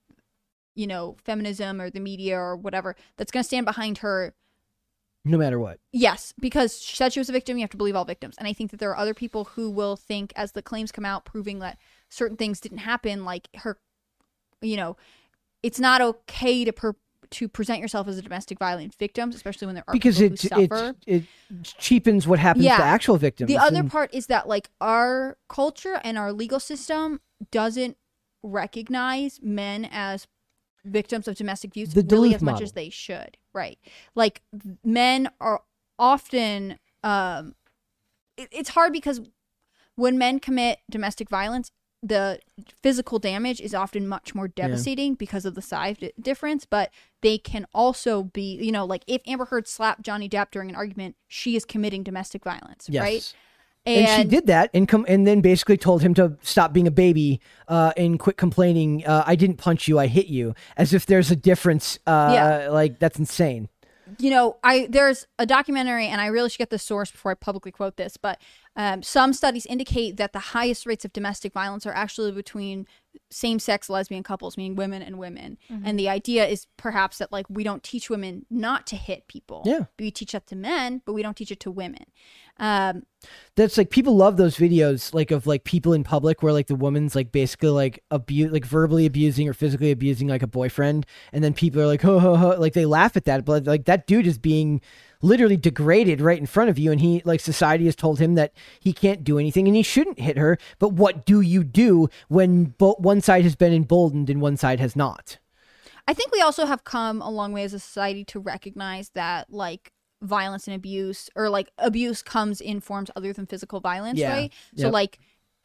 you know, feminism or the media or whatever that's going to stand behind her No matter what. Yes, because she said she was a victim. You have to believe all victims. And I think that there are other people who will think, as the claims come out proving that certain things didn't happen, like her, you know, it's not okay to per. To present yourself as a domestic violence victim, especially when there are because people it, who it suffer. it cheapens what happens Yeah. to actual victims. The other and- part is that like our culture and our legal system doesn't recognize men as victims of domestic abuse The really as much model. as they should. Right. Like men are often um it, it's hard because when men commit domestic violence the physical damage is often much more devastating because of the size di- difference but they can also be you know like if amber heard slapped johnny depp during an argument she is committing domestic violence yes. right And, she did that, and come and then basically told him to stop being a baby uh, and quit complaining. Uh, I didn't punch you, I hit you, as if there's a difference. Uh, Yeah. like that's insane. you know, I there's a documentary, and I really should get the source before I publicly quote this, but um, some studies indicate that the highest rates of domestic violence are actually between same-sex lesbian couples, meaning women and women. And the idea is perhaps that like we don't teach women not to hit people. Yeah. we teach that to men, but we don't teach it to women. Um, That's like people love those videos, like of like people in public where like the woman's like basically like abuse, like verbally abusing or physically abusing like a boyfriend, and then people are like, ho ho ho, like they laugh at that, but like that dude is being literally degraded right in front of you, and he like society has told him that he can't do anything and he shouldn't hit her. But what do you do when bo- one side has been emboldened and one side has not? I think we also have come a long way as a society to recognize that like violence and abuse or like abuse comes in forms other than physical violence, Yeah. right? So Yep. like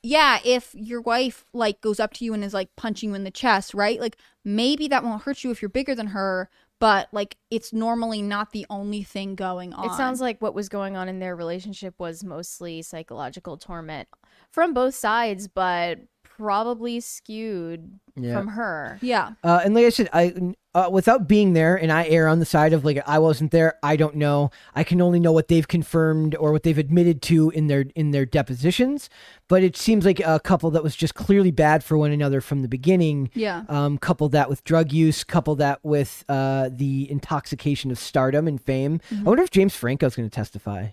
yeah, if your wife like goes up to you and is like punching you in the chest, right? Like maybe that won't hurt you if you're bigger than her, but like it's normally not the only thing going on. It sounds like what was going on in their relationship was mostly psychological torment from both sides, but probably skewed Yeah. from her. yeah. Uh, and like I said, I uh, without being there, and I err on the side of like I wasn't there. I don't know. I can only know what they've confirmed or what they've admitted to in their in their depositions. But it seems like a couple that was just clearly bad for one another from the beginning. Yeah. Um, couple that with drug use, couple that with uh, the intoxication of stardom and fame. I wonder if James Franco's going to testify.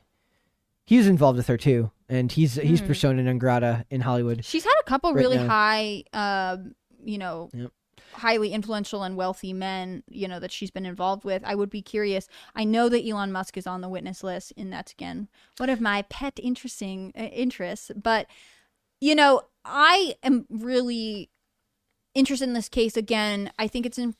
He was involved with her too, and he's he's persona non grata in Hollywood. She's had a couple Right really now. high, um, you know, Yep. highly influential and wealthy men, you know, that she's been involved with. I would be curious. I know that Elon Musk is on the witness list, and that's again one of my pet interesting uh, interests. But you know, I am really interested in this case. Again, I think it's in.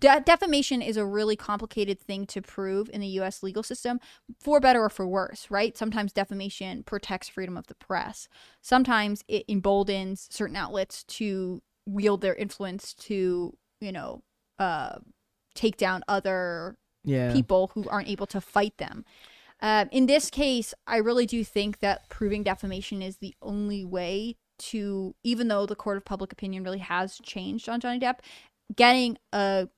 De- defamation is a really complicated thing to prove in the US legal system, for better or for worse, right? Sometimes defamation protects freedom of the press. Sometimes it emboldens certain outlets to wield their influence to, you know, uh, take down other Yeah. people who aren't able to fight them. Um, in this case, I really do think that proving defamation is the only way to, even though the court of public opinion really has changed on Johnny Depp, getting a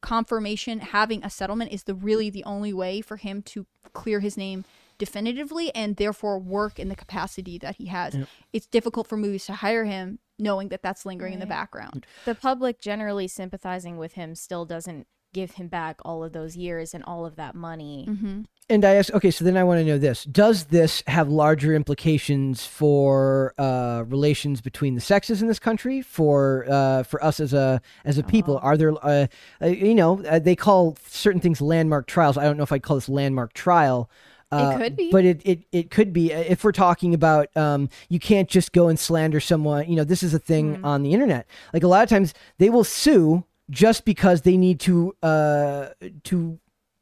confirmation, having a settlement is the really the only way for him to clear his name definitively and therefore work in the capacity that he has. It's difficult for movies to hire him knowing that that's lingering in the background. The public generally sympathizing with him still doesn't give him back all of those years and all of that money. Mm-hmm. And I ask, okay, so then I want to know this: Does this have larger implications for uh, relations between the sexes in this country? For uh, for us as a as a people, are there, uh, uh, you know, uh, they call certain things landmark trials. I don't know if I'd call this landmark trial. Uh, could be. but it, it it could be Uh, if we're talking about um, you can't just go and slander someone. You know, this is a thing on the internet. Like a lot of times, they will sue just because they need to uh, to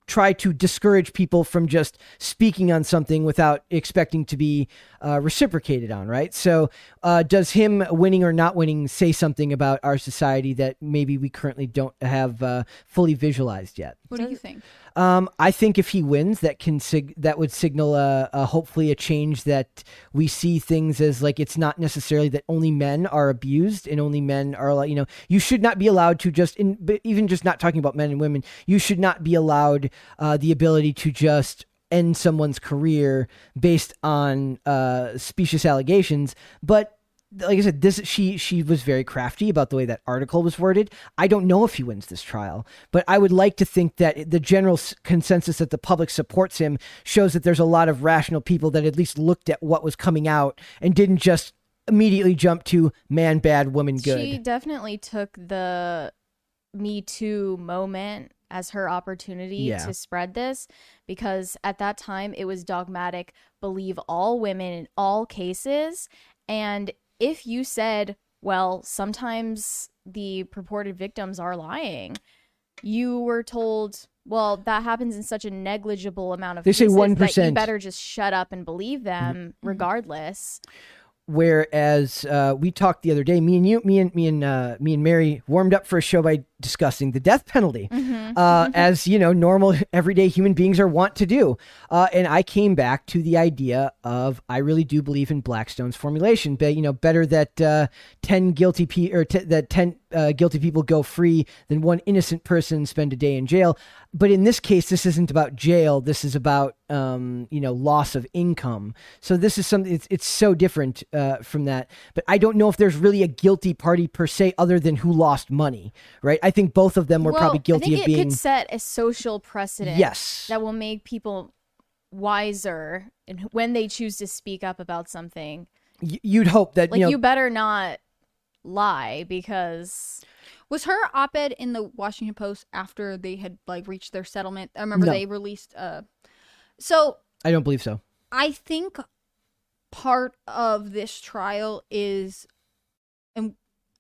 try to discourage people from just speaking on something without expecting to be uh, reciprocated on, right? So, uh, does him winning or not winning say something about our society that maybe we currently don't have uh, fully visualized yet? What do you think? Um, I think if he wins, that can sig- that would signal a, a hopefully a change that we see things as like it's not necessarily that only men are abused and only men are you know you should not be allowed to just in even just not talking about men and women you should not be allowed uh, the ability to just end someone's career based on uh, specious allegations, but like I said, this she she was very crafty about the way that article was worded. I don't know if he wins this trial, but I would like to think that the general consensus that the public supports him shows that there's a lot of rational people that at least looked at what was coming out and didn't just immediately jump to man bad, woman good. She definitely took the Me Too moment as her opportunity Yeah. to spread this because at that time it was dogmatic believe all women in all cases and if you said well sometimes the purported victims are lying you were told well that happens in such a negligible amount of They say that 1%. you better just shut up and believe them Mm-hmm. regardless Whereas uh, we talked the other day, me and you, me and me and uh, me and Mary warmed up for a show by discussing the death penalty, uh, as you know, normal everyday human beings are wont to do. Uh, and I came back to the idea of I really do believe in Blackstone's formulation. But you know, better that uh, ten guilty pe- or t- that ten uh, guilty people go free than one innocent person spend a day in jail. But in this case, this isn't about jail. This is about um, you know loss of income. So this is something. It's it's so different uh, from that. But I don't know if there's really a guilty party per se, other than who lost money. Right? I think both of them were well, probably I guilty think of it being. could set a social precedent Yes. that will make people wiser and when they choose to speak up about something Y- You'd hope that like you you, better not lie because Was her op-ed in the Washington Post after they had like reached their settlement? I remember No. they released. Uh, so I don't believe so. I think part of this trial is, and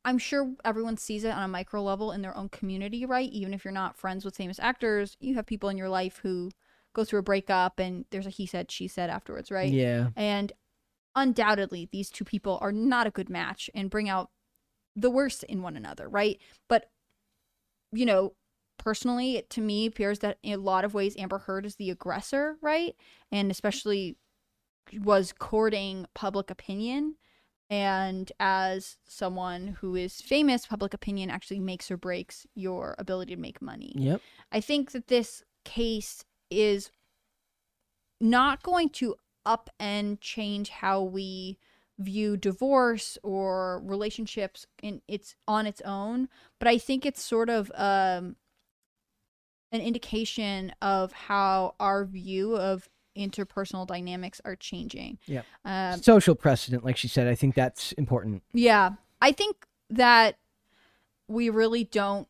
I'm sure everyone sees it on a micro level in their own community, right? Even if you're not friends with famous actors, you have people in your life who go through a breakup and there's a he said, she said afterwards, right? Yeah. And undoubtedly, these two people are not a good match and bring out the worst in one another, right? But, you know, personally, it to me appears that in a lot of ways, Amber Heard is the aggressor, right? And especially was courting public opinion. And as someone who is famous, public opinion actually makes or breaks your ability to make money. Yep. I think that this case is not going to upend change how we view divorce or relationships in it's on its own, but I think it's sort of um an indication of how our view of interpersonal dynamics are changing. Yep. Um, Social precedent, like she said, I think that's important. yeah. I think that we really don't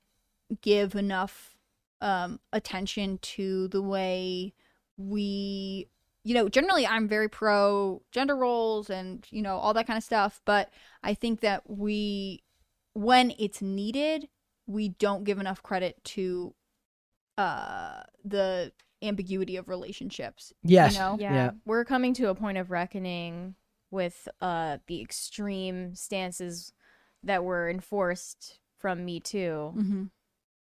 give enough um, attention to the way we, you know, generally I'm very pro gender roles and, you know, all that kind of stuff. But I think that we, when it's needed, we don't give enough credit to uh, the ambiguity of relationships. Yes. You know? yeah, Yeah. we're coming to a point of reckoning with uh the extreme stances that were enforced from me too Mm-hmm.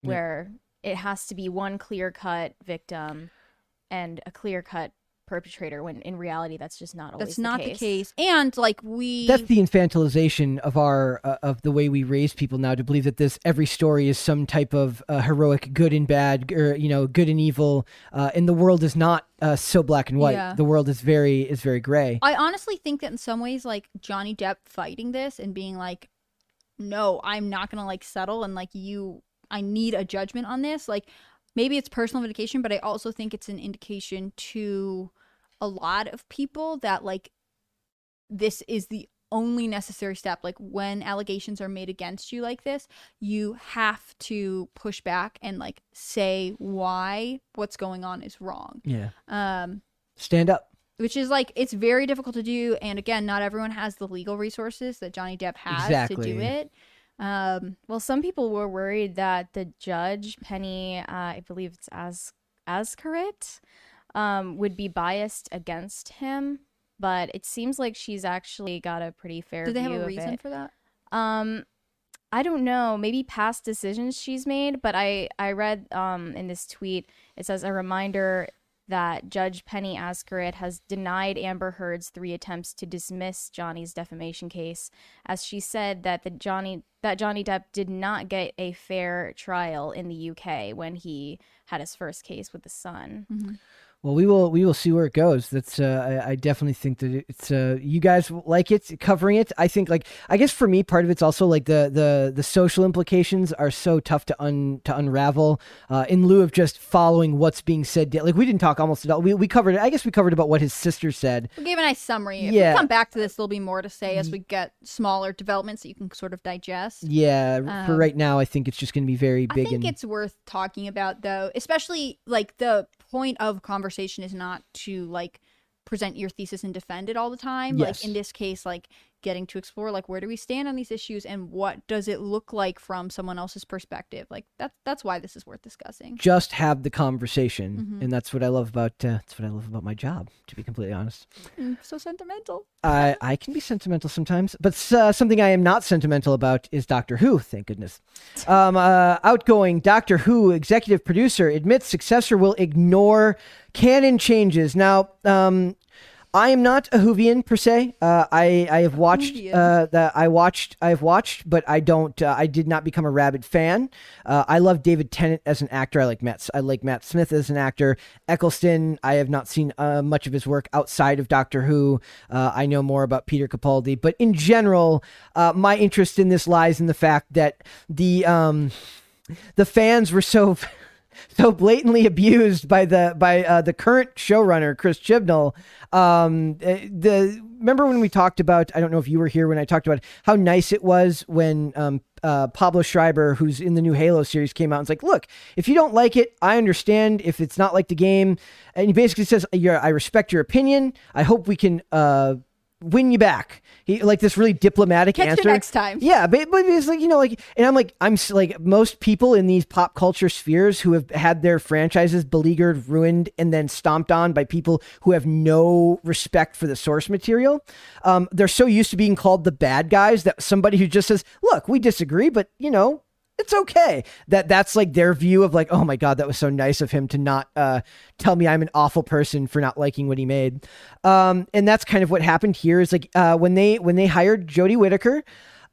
Yeah. where it has to be one clear cut victim and a clear cut perpetrator when in reality that's just not always That's not the case. case. And like we That's the infantilization of our uh, of the way we raise people now to believe that this every story is some type of uh, heroic good and bad or you know good and evil uh, and the world is not uh, so black and white. Yeah. The world is very is very gray. I honestly think that in some ways, like Johnny Depp fighting this and being like, no, I'm not gonna like settle and like you, I need a judgment on this. Like maybe it's personal vindication, but I also think it's an indication to a lot of people that like this is the only necessary step. Like when allegations are made against you like this, you have to push back and like say why what's going on is wrong. yeah. Um, Stand up. which is like it's very difficult to do and again not everyone has the legal resources that johnny depp has to do it um Well, some people were worried that the judge, Penny, uh, I believe it's as Azcarate, um, would be biased against him. But it seems like she's actually got a pretty fair did they have a reason for that Um, I don't know. Maybe past decisions she's made, but I I read um in this tweet it says a reminder that Judge Penny Azcarate has denied Amber Heard's three attempts to dismiss Johnny's defamation case, as she said that the Johnny that Johnny Depp did not get a fair trial in the UK when he had his first case with the Sun. Well, we will we will see where it goes. That's uh, I, I definitely think that it's uh, you guys like it covering it. I think like I guess for me part of it's also like the the the social implications are so tough to un to unravel. Uh, in lieu of just following what's being said, like we didn't talk almost at all. We we covered it. I guess we covered about what his sister said. We gave a nice summary. If Yeah. we come back to this, there'll be more to say as we get smaller developments that you can sort of digest. Yeah, for Um, right now, I think it's just going to be very big. I think and it's worth talking about though, especially like the point of conversation is not to like present your thesis and defend it all the time. Yes. Like in this case, like getting to explore like where do we stand on these issues and what does it look like from someone else's perspective. Like that's that's why this is worth discussing. just have the conversation, Mm-hmm. and that's what I love about uh, that's what I love about my job. To be completely honest. Mm, so sentimental. I I can be sentimental sometimes, but uh, something I am not sentimental about is Doctor Who. Thank goodness. <laughs> Um, uh, outgoing Doctor Who executive producer admits successor will ignore canon changes. Now, um, I am not a Whovian per se. Uh, I I have watched uh, that I watched I've watched, but I don't. Uh, I did not become a rabid fan. Uh, I love David Tennant as an actor. I like Matt. I like Matt Smith as an actor. Eccleston. I have not seen uh, much of his work outside of Doctor Who. Uh, I know more about Peter Capaldi, but in general, uh, my interest in this lies in the fact that the um, the fans were so <laughs> so blatantly abused by the by uh, the current showrunner Chris Chibnall. Um, uh, the remember when we talked about? I don't know if you were here when I talked about how nice it was when um, uh, Pablo Schreiber, who's in the new Halo series, came out and was like, "Look, if you don't like it, I understand. If it's not like the game," and he basically says, "You're, I respect your opinion. I hope we can." Uh, win you back. He like this really diplomatic Catch you answer. next time. Yeah, but, but it's like you know, like, and I'm like, I'm like most people in these pop culture spheres who have had their franchises beleaguered, ruined, and then stomped on by people who have no respect for the source material. Um, they're so used to being called the bad guys that somebody who just says, "Look, we disagree, but you know." It's okay. That that's like their view of like, oh my god, that was so nice of him to not uh, tell me I'm an awful person for not liking what he made. Um, and that's kind of what happened here. Is like uh, when they when they hired Jodie Whittaker,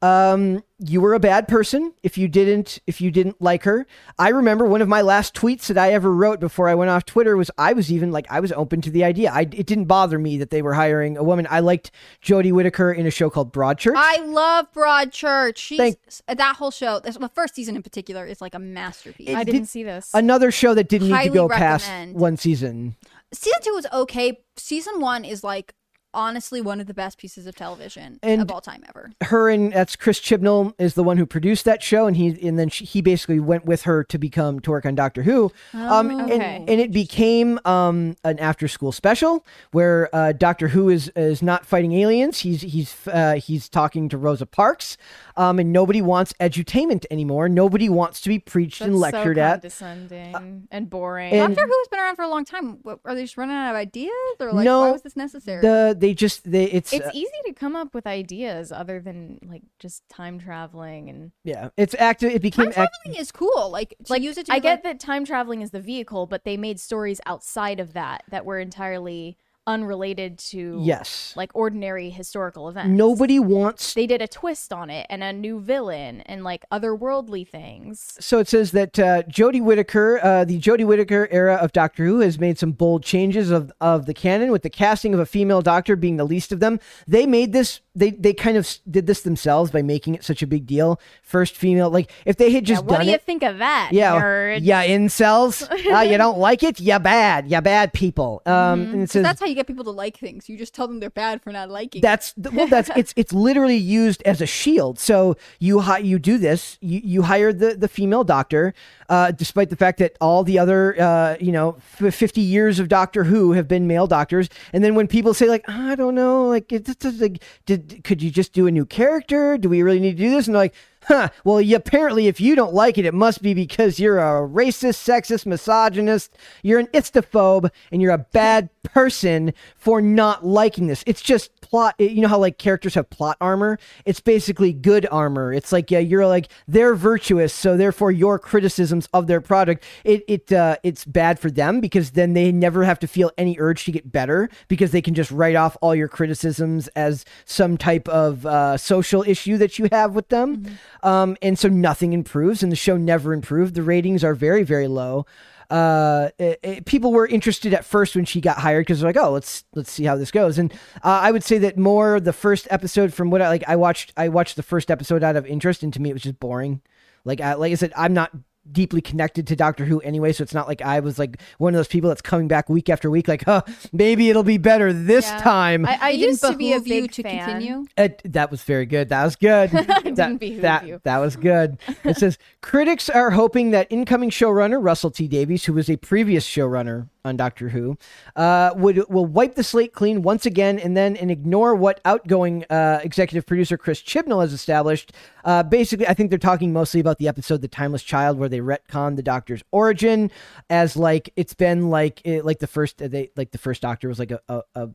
um, you were a bad person if you didn't if you didn't like her. I remember one of my last tweets that I ever wrote before I went off Twitter was I was even like I was open to the idea. I it didn't bother me that they were hiring a woman. I liked Jodie Whittaker in a show called Broadchurch. I love Broadchurch. She's Thank- that whole show. this- The first season in particular is like a masterpiece. I did- didn't see this. Another show that didn't need to Highly go past one season. season two was okay. Season one is like honestly one of the best pieces of television And- of all time ever. her and that's Chris Chibnall is the one who produced that show, and he and then she, he basically went with her to become to work on Doctor Who. um, and, okay. and it became um an after school special where uh, Doctor Who is is not fighting aliens. He's he's uh, he's talking to Rosa Parks, um, and nobody wants edutainment anymore. Nobody wants to be preached and That's lectured so at. condescending and boring. and- Doctor Who has been around for a long time. What, are they just running out of ideas, or like No, why was this necessary? The they just they it's, it's uh, easy to come up with ideas other than like just time traveling and yeah it's active. It became Time act- traveling is cool. Like to like use it. To I be get like- that time traveling is the vehicle, but they made stories outside of that that were entirely unrelated to yes. like ordinary historical events. Nobody wants they did a twist on it and a new villain and like otherworldly things. so it says that uh, Jodie Whittaker, uh, the Jodie Whittaker era of Doctor Who, has made some bold changes of, of the canon, with the casting of a female Doctor being the least of them. They made this. They they kind of did this themselves by making it such a big deal. First female, like if they had Yeah, just what done do you it. think of that? yeah, yeah, incels. <laughs> uh, you don't like it? You bad. You bad people. Um, and it says that's how you get people to like things. You just tell them they're bad for not liking. that's th- well that's it's it's literally used as a shield so you hi- you do this you you hire the the female doctor uh despite the fact that all the other uh you know f- 50 years of doctor who have been male doctors and then when people say like i don't know like it's just like did could you just do a new character do we really need to do this and they're like Huh. Well, you, apparently, if you don't like it, it must be because you're a racist, sexist, misogynist. You're an istophobe, and you're a bad person for not liking this. It's just plot. You know how like characters have plot armor? It's basically good armor. It's like yeah, you're like they're virtuous, so therefore your criticisms of their product it it uh, it's bad for them because then they never have to feel any urge to get better because they can just write off all your criticisms as some type of uh, social issue that you have with them. Um, and so nothing improves, and the show never improved. The ratings are very, very low. Uh, it, it- people were interested at first when she got hired because they're like, oh, let's let's see how this goes. And uh, I would say that more the first episode from what I like, I watched I watched the first episode out of interest, and to me it was just boring. Like I, like I said, I'm not deeply connected to Doctor Who anyway, so it's not like I was like one of those people that's coming back week after week, like, huh, maybe it'll be better this Yeah. time. I, I used didn't to be a behoove you big to fan. continue. It, uh, that was very good. That was good. <laughs> that, didn't that, you. that was good. It says critics are hoping that incoming showrunner Russell T Davies, who was a previous showrunner on Doctor Who, uh, would will wipe the slate clean once again, and then and ignore what outgoing uh, executive producer Chris Chibnall has established. Uh, basically, I think they're talking mostly about the episode "The Timeless Child," where they retcon the Doctor's origin as like it's been like it, like the first they like the first Doctor was like a, a, a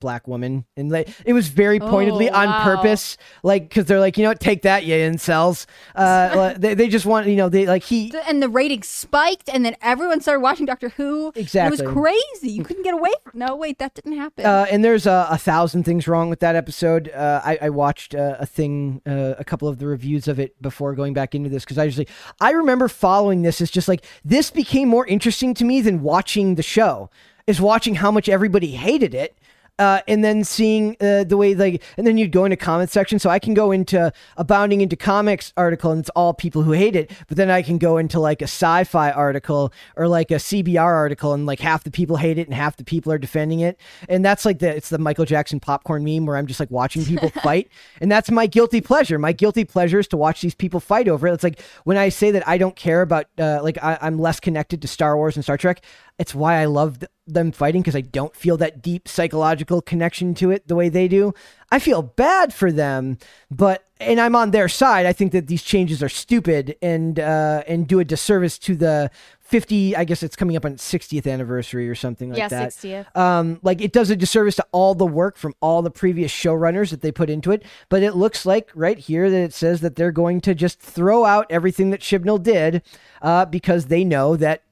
black woman and like it was very pointedly Oh, on purpose like because they're like you know what take that you incels uh <laughs> they, they just want you know they like he And the ratings spiked, and then everyone started watching Doctor Who. Exactly. It was crazy. You couldn't get away from. No, wait, that didn't happen. uh, and there's a, a thousand things wrong with that episode. Uh, I, I watched uh, a thing, uh, a couple of the reviews of it before going back into this because I usually I remember following this as just like this became more interesting to me than watching the show. Is watching how much everybody hated it. Uh, and then seeing uh, the way like, and then you'd go into comment section. So I can go into a Bounding Into Comics article, and it's all people who hate it. But then I can go into like a sci-fi article or like a CBR article, and like half the people hate it and half the people are defending it. And that's like the it's the Michael Jackson popcorn meme where I'm just like watching people <laughs> fight, and that's my guilty pleasure. My guilty pleasure is to watch these people fight over it. It's like when I say that I don't care about uh, like I, I'm less connected to Star Wars and Star Trek. It's why I love th- them fighting because I don't feel that deep psychological connection to it the way they do. I feel bad for them, but and I'm on their side. I think that these changes are stupid and uh, and do a disservice to the 50. I guess it's coming up on its 60th anniversary or something like yeah, that. 60th. Um, like it does a disservice to all the work from all the previous showrunners that they put into it. But it looks like right here that it says that they're going to just throw out everything that Chibnall did uh, because they know that.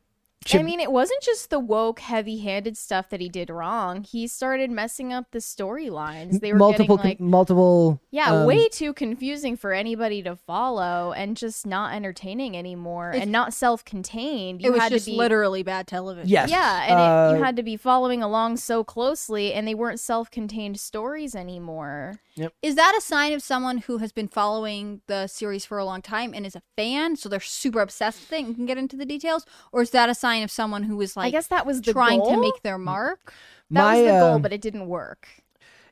Chib- I mean, it wasn't just the woke, heavy-handed stuff that he did wrong. He started messing up the storylines. They were multiple, getting like, con- multiple. yeah, um, way too confusing for anybody to follow, and just not entertaining anymore, and not self-contained. You it was had just to be, literally bad television. Yes. yeah, and it, you uh, had to be following along so closely, and they weren't self-contained stories anymore. Is that a sign of someone who has been following the series for a long time and is a fan, so they're super obsessed with it and can get into the details, or is that a sign of someone who was like I guess that was the trying to make their mark? That My, was the uh, goal, but it didn't work.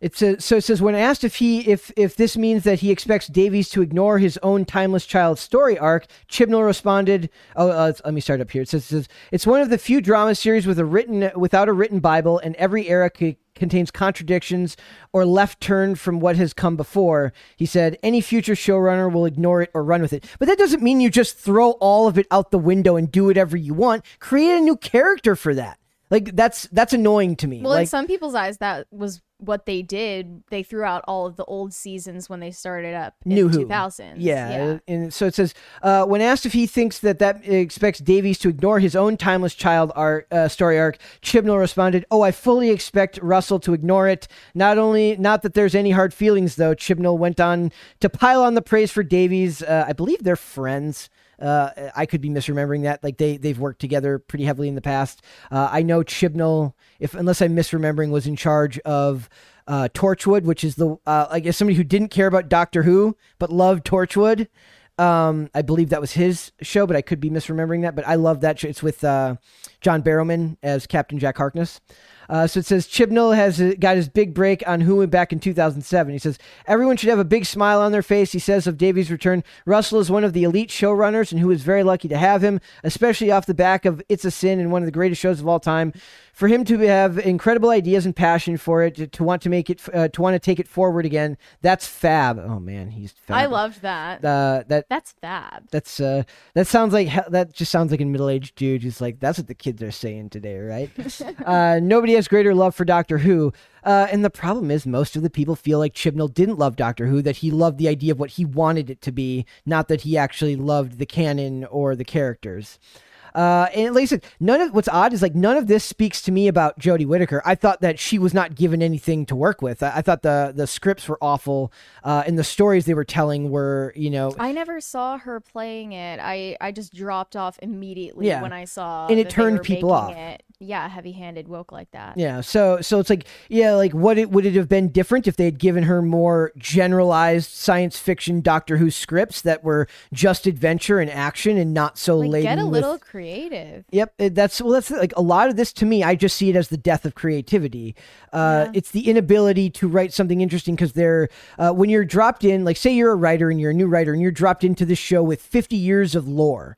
It says so. It says when asked if he if if this means that he expects Davies to ignore his own timeless child story arc, Chibnall responded. Oh, uh, let me start up here. It says, it says it's one of the few drama series with a written without a written Bible, and every era c- contains contradictions or left turn from what has come before. He said any future showrunner will ignore it or run with it, but that doesn't mean you just throw all of it out the window and do whatever you want. Create a new character for that. Like that's that's annoying to me. Well, in some people's eyes, that was what they did. They threw out all of the old seasons when they started up in New Who. 2000s. Yeah, and so it says uh, when asked if he thinks that that expects Davies to ignore his own timeless child arc, uh, story arc, Chibnall responded, "Oh, I fully expect Russell to ignore it. Not only not that there's any hard feelings though." Chibnall went on to pile on the praise for Davies. Uh, I believe they're friends. Uh, I could be misremembering that. Like they they've worked together pretty heavily in the past. Uh, I know Chibnall, if unless I'm misremembering, was in charge of uh, Torchwood, which is the uh, I guess somebody who didn't care about Doctor Who but loved Torchwood. Um, I believe that was his show, but I could be misremembering that. But I love that show. It's with uh, John Barrowman as Captain Jack Harkness. Uh, so it says Chibnall has uh, got his big break on Who back in 2007. He says everyone should have a big smile on their face. He says of Davies' return, Russell is one of the elite showrunners, and who is very lucky to have him, especially off the back of It's a Sin and one of the greatest shows of all time. For him to have incredible ideas and passion for it, to, to want to make it, uh, to want to take it forward again, that's fab. Oh man, he's fab. I loved that. uh, that That's fab. that's uh that sounds like that just sounds like a middle-aged dude who's like that's what the kids are saying today right <laughs> uh nobody has greater love for doctor who uh and the problem is most of the people feel like chibnall didn't love doctor who that he loved the idea of what he wanted it to be not that he actually loved the canon or the characters Uh, and like I said, none of what's odd is like none of this speaks to me about Jodie Whittaker. I thought that she was not given anything to work with. I, I thought the the scripts were awful, uh, and the stories they were telling were, you know, I never saw her playing it. I I just dropped off immediately Yeah. when I saw And it turned people off. It, yeah, heavy-handed woke like that. Yeah, so so it's like yeah, like what it would it have been different if they had given her more generalized science fiction Doctor Who scripts that were just adventure and action and not so Like laden get a with- little creative. Yep, that's well. That's like a lot of this to me. I just see it as the death of creativity. Uh, It's the inability to write something interesting because they're uh, when you're dropped in. Like, say you're a writer and you're a new writer and you're dropped into this show with 50 years of lore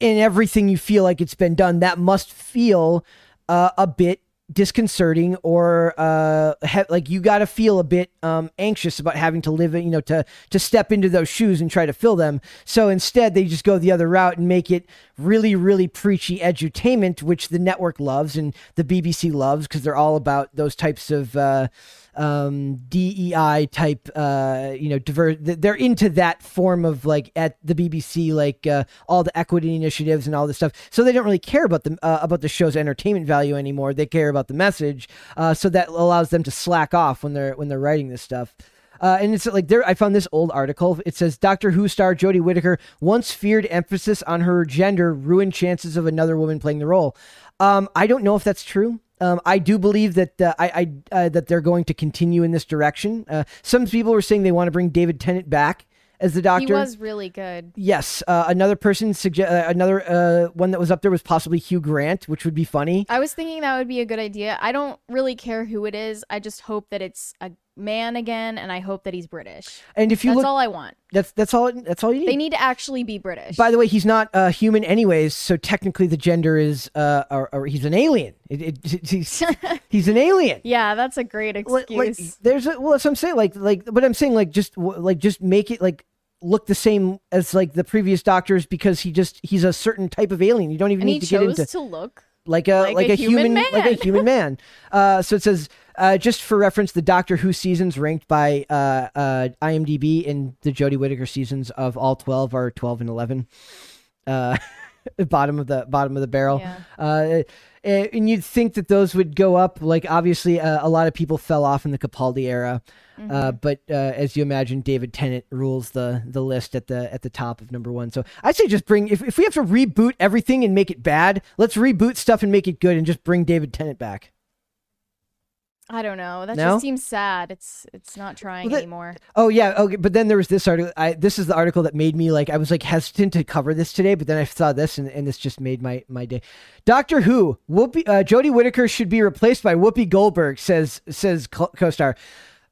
and everything you feel like it's been done. That must feel uh, a bit disconcerting or uh he- like you got to feel a bit um anxious about having to live it you know to to step into those shoes and try to fill them. So instead they just go the other route and make it really really preachy edutainment which the network loves and the BBC loves because they're all about those types of uh um DEI type uh you know diver- they're into that form of like at the BBC like uh, all the equity initiatives and all this stuff so they don't really care about the uh, about the show's entertainment value anymore they care about the message uh so that allows them to slack off when they're when they're writing this stuff uh, and it's like there. I found this old article. It says Doctor Who star Jodie Whittaker once feared emphasis on her gender ruined chances of another woman playing the role. Um, I don't know if that's true. Um, I do believe that uh, I, I uh, that they're going to continue in this direction. Uh, some people were saying they want to bring David Tennant back as the Doctor. He was really good. Yes, uh, another person suggest uh, another uh, one that was up there was possibly Hugh Grant, which would be funny. I was thinking that would be a good idea. I don't really care who it is. I just hope that it's a man again, and I hope that he's British. And if you That's look, all I want. that's that's all that's all you need. They need to actually be British. By the way, he's not uh, human anyways, so technically the gender is uh, or, or he's an alien. It, it, <laughs> he's, <laughs> he's an alien. yeah, that's a great Like, excuse. like, there's a, well, that's what I'm saying. Like, like, but I'm saying like just like just make it like look the same as like the previous doctors because he just he's a certain type of alien. You don't even and need to get into to look. Like a like, like a, a human, human like a man. human <laughs> man. Uh, so it says uh, just for reference, the Doctor Who seasons ranked by uh, uh, IMDb and the Jodie Whittaker seasons of all twelve are twelve and eleven. Uh, <laughs> bottom of the bottom of the barrel. Yeah. Uh, and you'd think that those would go up. Like obviously, uh, a lot of people fell off in the Capaldi era, uh, but uh, as you imagine, David Tennant rules the the list at the at the top of number one. So I'd say just bring if if we have to reboot everything and make it bad, let's reboot stuff and make it good, and just bring David Tennant back. I don't know. That No? just seems sad. It's it's not trying Well, that- anymore. Oh yeah, okay. But then there was this article. I, this is the article that made me like I was like hesitant to cover this today, but then I saw this and, and this just made my my day. Doctor Who, Whoopi, uh, Jodie Whittaker should be replaced by Whoopi Goldberg. Says says co- co-star.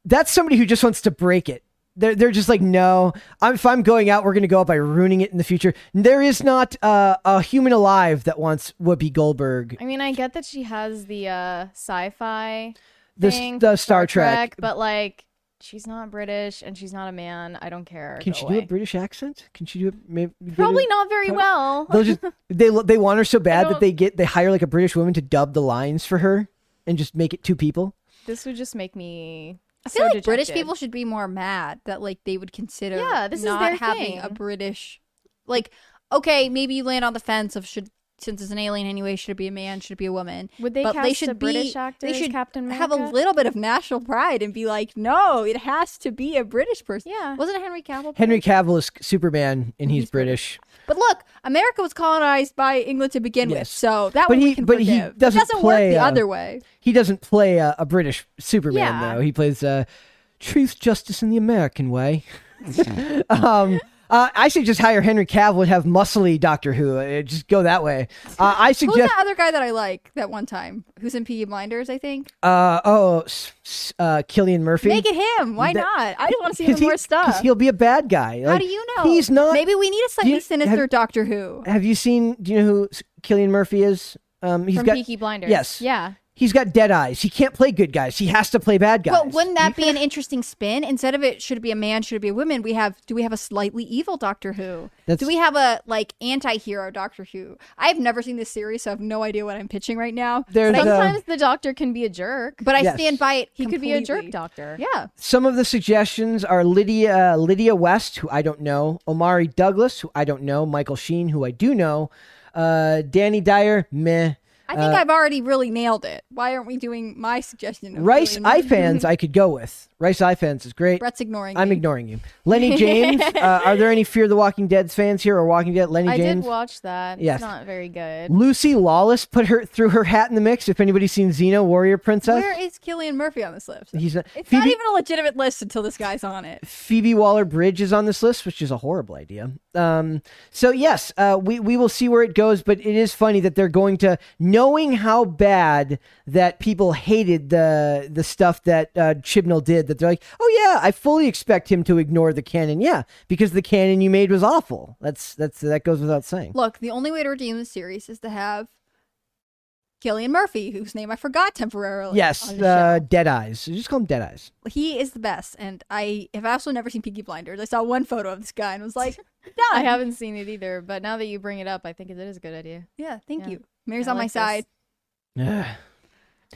That's somebody who just wants to break it. They're, they're just like no. I'm, if I'm going out, we're going to go out by ruining it in the future. There is not uh, a human alive that wants Whoopi Goldberg. I mean, I get that she has the uh, sci-fi The thing, the Star Trek. but like she's not British and she's not a man. I don't care. Can Go she away. do a British accent? Can she do it? Maybe Probably not very well. They'll just <laughs> they they want her so bad that they get they hire like a British woman to dub the lines for her and just make it two people. This would just make me. I feel so like British people should be more mad that like they would consider Yeah, this is not their having a. British like okay, maybe you land on the fence of should since it's an alien anyway, should it be a man, should it be a woman? Would they but they cast should a be, British actor they as should Captain have a little bit of national pride and be like, no, it has to be a British person. Yeah. Wasn't it Henry Cavill? Henry Cavill is Superman and he's, He's British. But look, America was colonized by England to begin with, so that But one he- we can but he doesn't it doesn't play, work the uh, other way. He doesn't play a, a British Superman Yeah. though. He plays uh, truth, justice, in the American way. <laughs> um, uh, I should just hire Henry Cavill and have muscly Doctor Who. Uh, just go that way. Uh, I Who's suggest. that other guy that I like that one time? Who's in Peaky Blinders, I think. Uh, oh, uh, Cillian Murphy. Make it him. Why That- not? I just want to see him he- more stuff. He'll be a bad guy. How do you know? He's not. Maybe we need a slightly you- sinister have- Doctor Who. Have you seen? Do you know who Cillian Murphy is? Um, he's from got Peaky Blinders. yes. Yeah. He's got dead eyes. He can't play good guys. He has to play bad guys. But wouldn't that be an interesting spin? Instead of it, should it be a man? Should it be a woman? We have. Do we have a slightly evil Doctor Who? That's- Do we have a like anti-hero Doctor Who? I've never seen this series, so I have no idea what I'm pitching right now. There's but, I, a- Sometimes the doctor can be a jerk. but I Yes. stand by it. he could be a jerk doctor. Yeah. Some of the suggestions are Lydia Lydia West, who I don't know, Omari Douglas, who I don't know, Michael Sheen, who I do know, Uh, Danny Dyer, meh. I think I've already really nailed it. Why aren't we doing my suggestion? Of Rhys Cillian Murphy? Ifans, I could go with. Rhys Ifans is great. Brett's ignoring. I'm me. ignoring you. Lenny <laughs> James, uh, are there any Fear the Walking Dead fans here or Walking Dead? Lenny I James. I did watch that. Yes. It's not very good. Lucy Lawless put her threw her hat in the mix. If anybody's seen Xena, Warrior Princess, Where is Cillian Murphy on this list? he's not. It's Phoebe, not even a legitimate list until this guy's on it. Phoebe Waller Bridge is on this list, which is a horrible idea. Um, so yes, uh, we we will see where it goes. But it is funny that they're going to knowing how bad that people hated the the stuff that uh, Chibnall did. That they're like, oh yeah, I fully expect him to ignore the canon. Yeah, because the canon you made was awful. That's that's that goes without saying. Look, the only way to redeem the series is to have Cillian Murphy, whose name I forgot temporarily. Yes, uh. Dead Eyes. Just call him Dead Eyes. he is the best, and I have also never seen Peaky Blinders. I saw one photo of this guy and was like, <laughs> done. I haven't seen it either, but now that you bring it up, I think it is a good idea. Yeah, thank Yeah. you. Mary's I on my this. side. Yeah.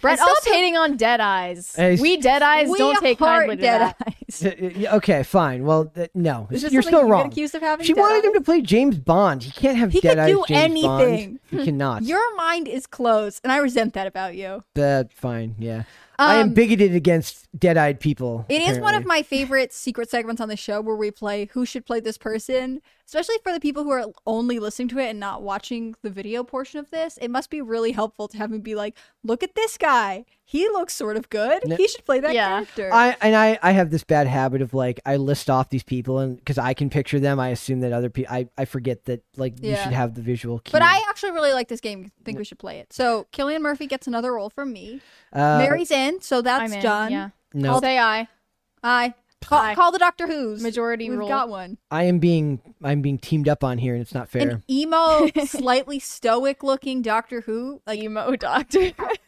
Brett Brett, stop also hating on Dead Eyes. Hey, we Dead Eyes we don't take heart kindly to dead that. eyes. <laughs> Okay, fine. Well, uh, no, Is this you're something still you get wrong. accused of having She dead wanted him eyes? to play James Bond. He can't have He Dead could Eyes do James Bond. anything. He cannot. <laughs> Your mind is closed, and I resent that about you. That fine. Yeah, I am Um, bigoted against dead-eyed people. It is one of my favorite secret segments on the show where we play who should play this person, especially for the people who are only listening to it and not watching the video portion of this. It must be really helpful to have me be like, look at this guy. He looks sort of good. No. He should play that Yeah. character. I and I, I have this bad habit of like I list off these people and because I can picture them, I assume that other people. I, I forget that like you should have the visual. Cue. but I actually really like this game. think we should play it. So Cillian Murphy gets another role from me. uh, Mary's in, so that's I'm in, done. Yeah. no, Say I. I call, Aye. call the Doctor Who's Majority We've rule. got one. I am being I'm being teamed up on here and it's not fair. An emo, <laughs> slightly stoic-looking Doctor Who. Like, Emo doctor. <laughs>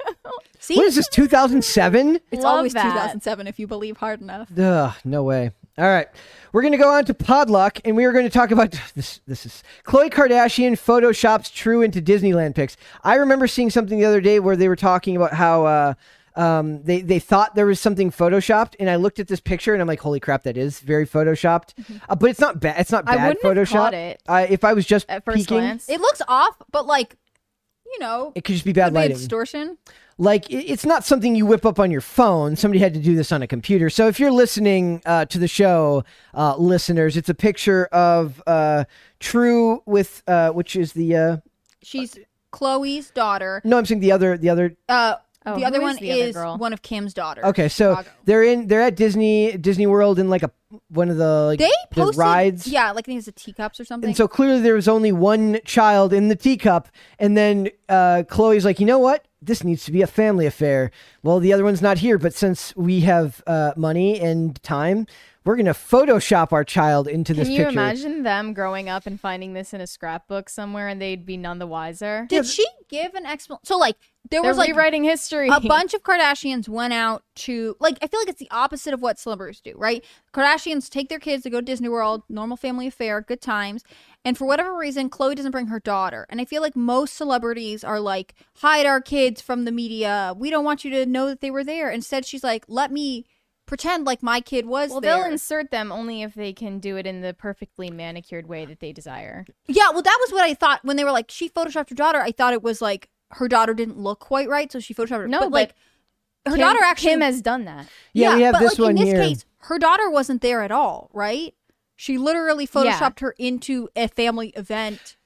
see, what is this? 2007? it's Love always that. 2007 if you believe hard enough. Ugh, no way. All right. We're going to go on to Podluck, and we are going to talk about <laughs> this. This is Khloe Kardashian photoshops True into Disneyland pics. I remember seeing something the other day where they were talking about how uh, um, they they thought there was something photoshopped, and I looked at this picture and I'm like, holy crap, that is very photoshopped. Uh, but it's not bad. It's not I bad wouldn't have Photoshop. caught it Uh, if I was just At first peeking, glance. It looks off, but like, you know, it could just be bad could be a lighting. distortion. Like it's not something you whip up on your phone somebody had to do this on a computer so if you're listening uh, to the show uh, listeners it's a picture of uh, true with uh, which is the uh, She's Khloe's daughter. no i'm saying the other the other Uh, Oh, the other who is one the other is girl? one of Kim's daughters. okay so Chicago. they're in they're at disney disney world in like a one of the like they the rides Yeah, like I think it's the teacups or something. and so clearly there was only one child in the teacup and then uh, Khloe's like you know what this needs to be a family affair well the other one's not here but since we have uh, money and time we're gonna photoshop our child into this Can you picture imagine them growing up and finding this in a scrapbook somewhere and they'd be none the wiser? Did she give an explanation? So like there They're was like rewriting history. a bunch of Kardashians went out to like I feel like it's the opposite of what celebrities do, right? Kardashians take their kids to go to Disney World, normal family affair, good times. And for whatever reason, Khloe doesn't bring her daughter. And I feel like most celebrities are like, hide our kids from the media. We don't want you to know that they were there. Instead, she's like, let me pretend like my kid was Well, there. they'll insert them only if they can do it in the perfectly manicured way that they desire. Yeah, well, that was what I thought when they were like, she photoshopped her daughter. I thought it was like her daughter didn't look quite right, so she photoshopped her. No, but, like her Kim- daughter actually Kim has done that. Yeah, we have but this like, one in this here. case, her daughter wasn't there at all, right? She literally photoshopped her into a family event.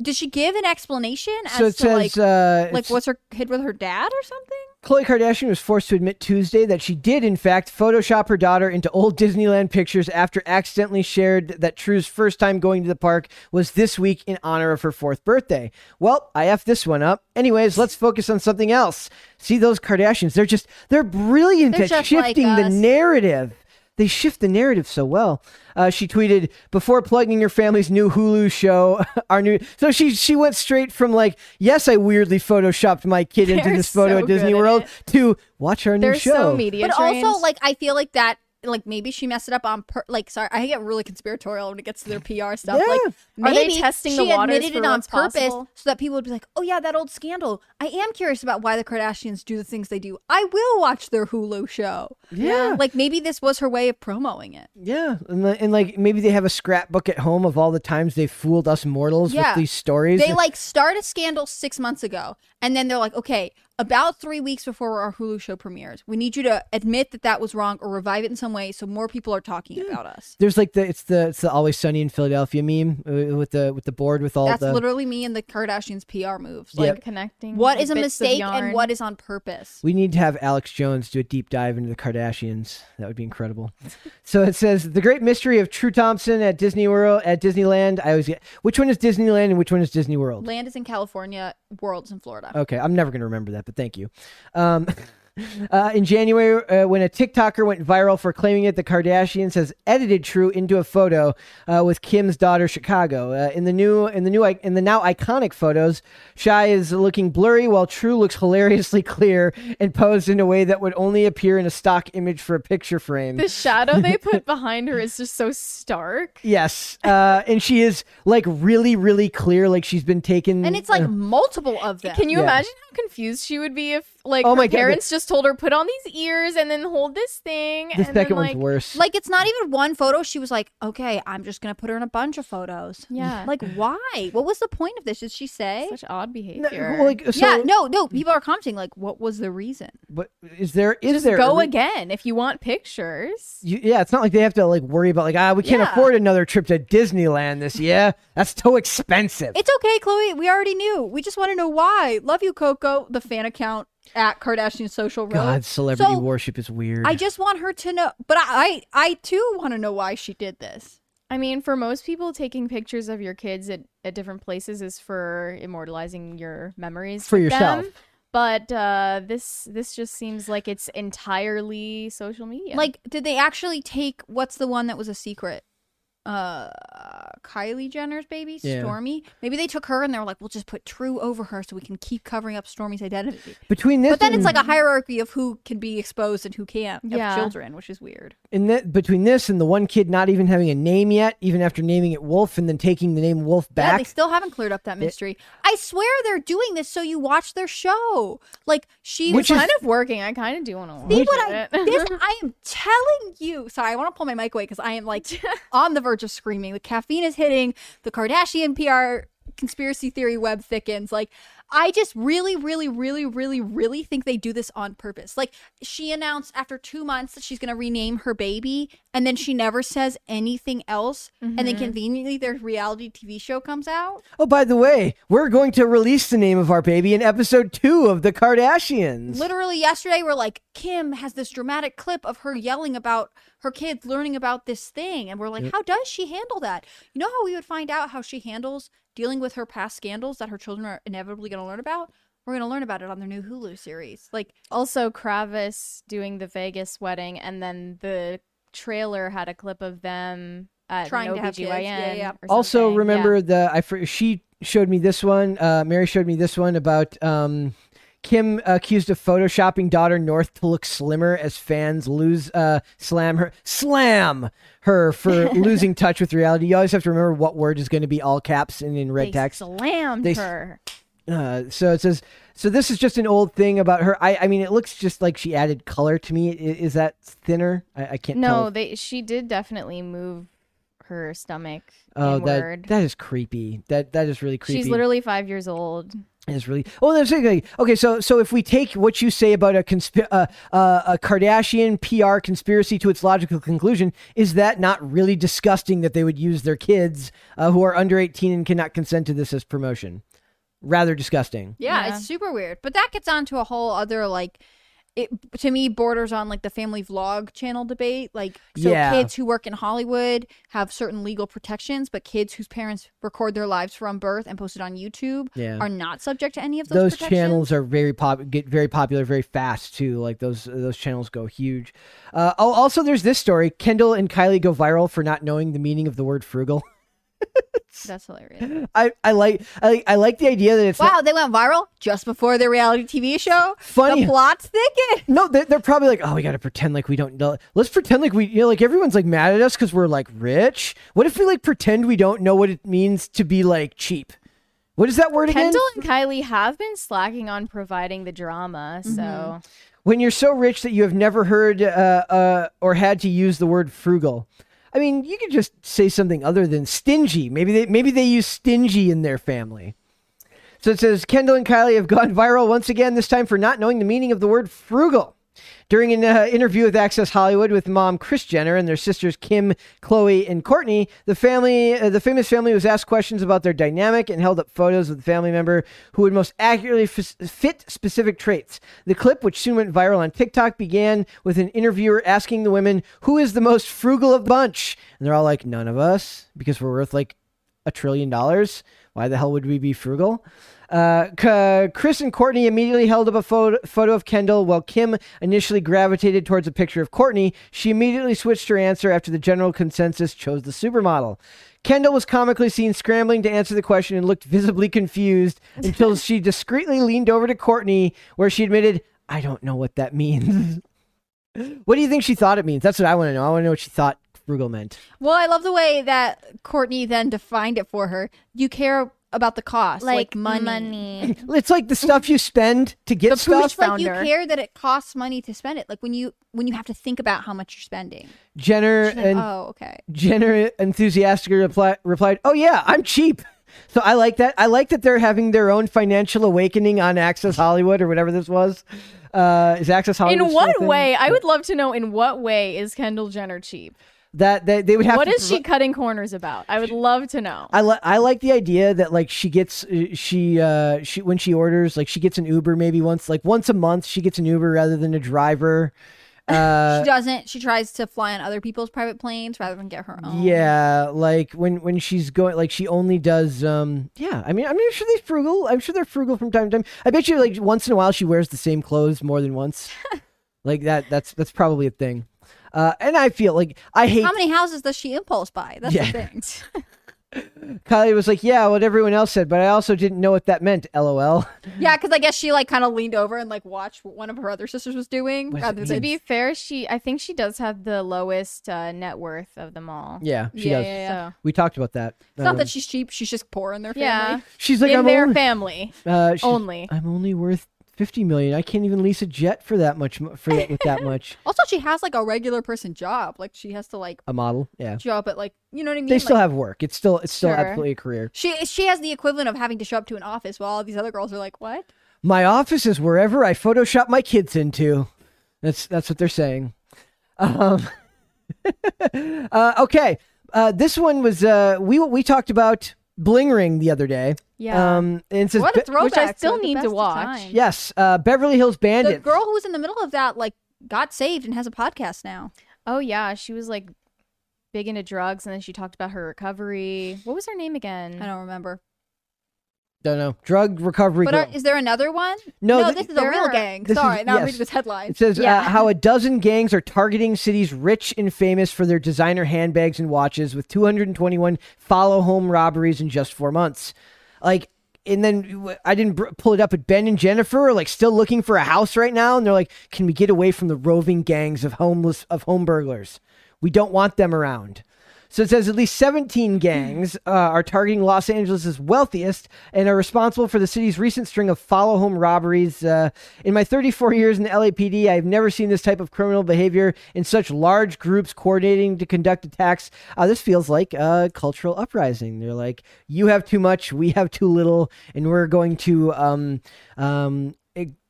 Did she give an explanation as so it to says like, uh, like it's- was her kid with her dad or something? Khloe Kardashian was forced to admit Tuesday that she did, in fact, Photoshop her daughter into old Disneyland pictures after accidentally shared that True's first time going to the park was this week in honor of her fourth birthday. Well, I F this one up. Anyways, let's focus on something else. See those Kardashians? They're just, they're brilliant They're at just like shifting the narrative. They shift the narrative so well. Uh, she tweeted before plugging your family's new Hulu show, <laughs> our new. So she she went straight from like, yes, I weirdly photoshopped my kid into They're this photo so at Disney World to watch our new They're show. so media but trained. also, like, I feel like that like maybe she messed it up on per- like sorry I get really conspiratorial when it gets to their PR stuff. Yeah. Like Are they maybe testing she the waters admitted for it on purpose possible? so that people would be like, oh yeah, that old scandal. I am curious about why the Kardashians do the things they do. I will watch their Hulu show. Yeah. like maybe this was her way of promoting it. Yeah, and, li- and like maybe they have a scrapbook at home of all the times they fooled us mortals Yeah. with these stories. They like start a scandal six months ago, and then they're like, okay, about three weeks before our Hulu show premieres, we need you to admit that that was wrong or revive it in some way so more people are talking about us. There's like the it's the it's the Always Sunny in Philadelphia meme uh, with the with the board with all That's the. literally me and the Kardashians' PR moves. Yep. Like, Connecting. what like is a mistake and what is on purpose? we need to have Alex Jones do a deep dive into the Kardashians. That would be incredible. <laughs> so it says the great mystery of True Thompson at Disney World at Disneyland. I always get which one is Disneyland and which one is Disney World. Land is in California, world's in Florida. Okay, I'm never going to remember that, but thank you. Um, <laughs> uh, in January, uh, when a TikToker went viral for claiming that the Kardashians has edited True into a photo uh, with Kim's daughter Chicago. Uh, in the new, in the new, in the now iconic photos, Chi is looking blurry while True looks hilariously <laughs> clear and posed in a way that would only appear in a stock image for a picture frame. The shadow they <laughs> put behind her is just so stark. yes, uh, and she is like really, really clear, like she's been taken. And it's like multiple of them. Can you Yeah. imagine how confused she would be if, like, Oh her my God, parents just told her put on these ears and then hold this thing? the and second then, one's like, worse. like it's not even one photo. She was like, "Okay, I'm just gonna put her in a bunch of photos." Yeah. <laughs> Like, why? What was the point of this? Did she say? Such odd No, behavior. well, like, so, yeah, no, no. People are commenting like, "What was the reason?" But is there is there Go re- again if you want pictures. You, yeah, it's not like they have to like worry about like ah we can't Yeah. afford another trip to Disneyland this year. That's too expensive. It's okay, Khloe. We already knew. We just want to know why. Love you, Coco. The fan account at Kardashian Social Road. God, celebrity So, worship is weird. I just want her to know, but I, I, I too want to know why she did this. I mean, for most people, taking pictures of your kids at, at different places is for immortalizing your memories For yourself. them. But uh, this this just seems like it's entirely social media. Like, did they actually take what's the one that was a secret? Uh, Kylie Jenner's baby, Yeah. Stormi. Maybe they took her and they were like, "We'll just put True over her so we can keep covering up Stormi's identity." between this But then it's like a hierarchy of who can be exposed and who can't Yeah. of children, which is weird. and that between this and the one kid not even having a name yet, even after naming it Wolf and then taking the name Wolf back, Yeah, back. they still haven't cleared up that mystery. I swear they're doing this so you watch their show. Like she Which it's is- kind of working. I kind of do want to watch See what I it. this I am telling you. Sorry, I want to pull my mic away because I am like <laughs> on the verge of screaming. The caffeine is hitting. The Kardashian PR conspiracy theory web thickens. Like I just really, really, really, really, really think they do this on purpose. Like she announced after two months that she's going to rename her baby, and then she never says anything else. And then mm-hmm. conveniently, their reality TV show comes out. oh, by the way, we're going to release the name of our baby in episode two of the Kardashians. Literally yesterday, we're like, Kim has this dramatic clip of her yelling about her kids learning about this thing. And we're like, how does she handle that? You know how we would find out how she handles dealing with her past scandals that her children are inevitably going to learn about? We're going to learn about it on their new Hulu series. Like, also, Kravis doing the Vegas wedding, and then the trailer had a clip of them at Trying to have kids. OBGYN Yeah, yeah. also remember Yeah. the I fr- she showed me this one. Uh, Mary showed me this one about um, Kim accused of photoshopping daughter North to look slimmer as fans lose uh, slam her slam her for <laughs> losing touch with reality. You always have to remember what word is going to be all caps and in red they text. slammed They her. Uh, so it says. So this is just an old thing about her. I, I mean, it looks just like she added color to me. I- Is, that thinner? I, I can't tell. No, they she did definitely move her stomach oh, inward. that that is creepy. That that is really creepy. She's literally five years old. Is really oh that's okay. okay so so if we take what you say about a consp- uh, uh, a Kardashian PR conspiracy to its logical conclusion is that not really disgusting that they would use their kids uh, who are under 18 and cannot consent to this as promotion rather disgusting yeah, Yeah. it's super weird. But that gets on to a whole other, like, it to me borders on like the family vlog channel debate. Like, so Yeah. kids who work in Hollywood have certain legal protections, but kids whose parents record their lives from birth and post it on YouTube Yeah. are not subject to any of those. those channels are very pop get very popular very fast too like those those channels go huge uh, oh also there's this story kendall and kylie go viral for not knowing the meaning of the word frugal <laughs> <laughs> That's hilarious. I, I like I, I like the idea that it's not- Wow, they went viral just before their reality TV show. Funny. The plot's thicket. no they're, they're probably like oh we got to pretend like we don't know let's pretend like we you know like everyone's like mad at us because we're like rich what if we like pretend we don't know what it means to be like cheap what is that word again Kendall and Kylie have been slacking on providing the drama, so when you're so rich that you have never heard uh, uh, or had to use the word frugal. I mean, you could just say something other than stingy. Maybe they maybe they use stingy in their family. So it says Kendall and Kylie have gone viral once again. This time for not knowing the meaning of the word frugal. During an uh, interview with Access Hollywood with mom Kris Jenner and their sisters Kim, Khloe, and Kourtney, the family, uh, the famous family, was asked questions about their dynamic and held up photos of the family member who would most accurately f- fit specific traits. The clip, which soon went viral on TikTok, began with an interviewer asking the women, "Who is the most frugal of the bunch?" And they're all like, "None of us, because we're worth like a trillion dollars. Why the hell would we be frugal? Uh, Kris and Kourtney immediately held up a photo, photo of Kendall, while Kim initially gravitated towards a picture of Kourtney. She immediately switched her answer after the general consensus chose the supermodel. Kendall was comically seen scrambling to answer the question and looked visibly confused <laughs> until she discreetly leaned over to Kourtney, where she admitted, I don't know what that means. <laughs> what do you think she thought it means? That's what I want to know. I want to know what she thought frugal meant. Well, I love the way that Kourtney then defined it for her. You care about the cost, like, like, money. money. <laughs> It's like the stuff you spend to get The stuff. pooch Like you care that it costs money to spend it. Like when you when you have to think about how much you're spending. Jenner like, and oh, okay. Jenner enthusiastically repli- replied, "Oh yeah, I'm cheap." So I like that. I like that they're having their own financial awakening on Access Hollywood or whatever this was. Uh, is Access Hollywood? In what thing? way? I would love to know in what way is Kendall Jenner cheap? That they, they would have. What to is she cutting corners about? I would love to know. I like I like the idea that like she gets uh, she uh she when she orders like she gets an Uber maybe once like once a month she gets an Uber rather than a driver. <laughs> Uh, she doesn't. She tries to fly on other people's private planes rather than get her own. Yeah, like when when she's going, like she only does. um Yeah, I mean, I'm sure they're frugal. I'm sure they're frugal from time to time. I bet you, like once in a while, she wears the same clothes more than once. <laughs> like that. That's that's probably a thing. Uh, and I feel like I hate. How many houses does she impulse buy? That's Yeah. the thing. <laughs> <laughs> Kylie was like, "Yeah, what everyone else said, but I also didn't know what that meant." LOL. <laughs> yeah, because I guess she like kind of leaned over and like watched what one of her other sisters was doing Was to be fair, she I think she does have the lowest uh, net worth of them all. Yeah, she Yeah, does. yeah, yeah. So We talked about that. It's not Um, that she's cheap. She's just poor in their family. yeah, she's like, in I'm their only, family uh, only. I'm only worth fifty million. I can't even lease a jet for that much. For that with that <laughs> much. Also, she has like a regular person job. Like she has to like A model. Yeah. job but like you know what I mean. They still Like, have work. It's still it's still Sure. absolutely a career. She she has the equivalent of having to show up to an office while all these other girls are like, what? My office is wherever I Photoshop my kids into. That's that's what they're saying. Um, <laughs> uh, okay, uh, this one was uh, we we talked about Bling Ring the other day. Yeah. Um, and it says What a throwback! which I still the need to watch. yes, uh, Beverly Hills Bandit. The girl who was in the middle of that like got saved and has a podcast now. Oh yeah, she was like big into drugs, and then she talked about her recovery. What was her name again? I don't remember. Don't know. Drug recovery. But girl. are, is there another one? No, no th- this is a there real are- gang. this is- Sorry, now I'm yes. reading this headline. It says uh, how a dozen gangs are targeting cities rich and famous for their designer handbags and watches, with 221 follow home robberies in just four months. Like, and then I didn't br- pull it up, but Ben and Jennifer are like still looking for a house right now, and they're like, "Can we get away from the roving gangs of homeless of home burglars? We don't want them around." So it says at least 17 gangs uh, are targeting Los Angeles' wealthiest and are responsible for the city's recent string of follow home robberies. Uh, in my 34 years in the LAPD, I've never seen this type of criminal behavior in such large groups coordinating to conduct attacks. Uh, this feels like a cultural uprising. They're like, you have too much, we have too little, and we're going to. Um, um,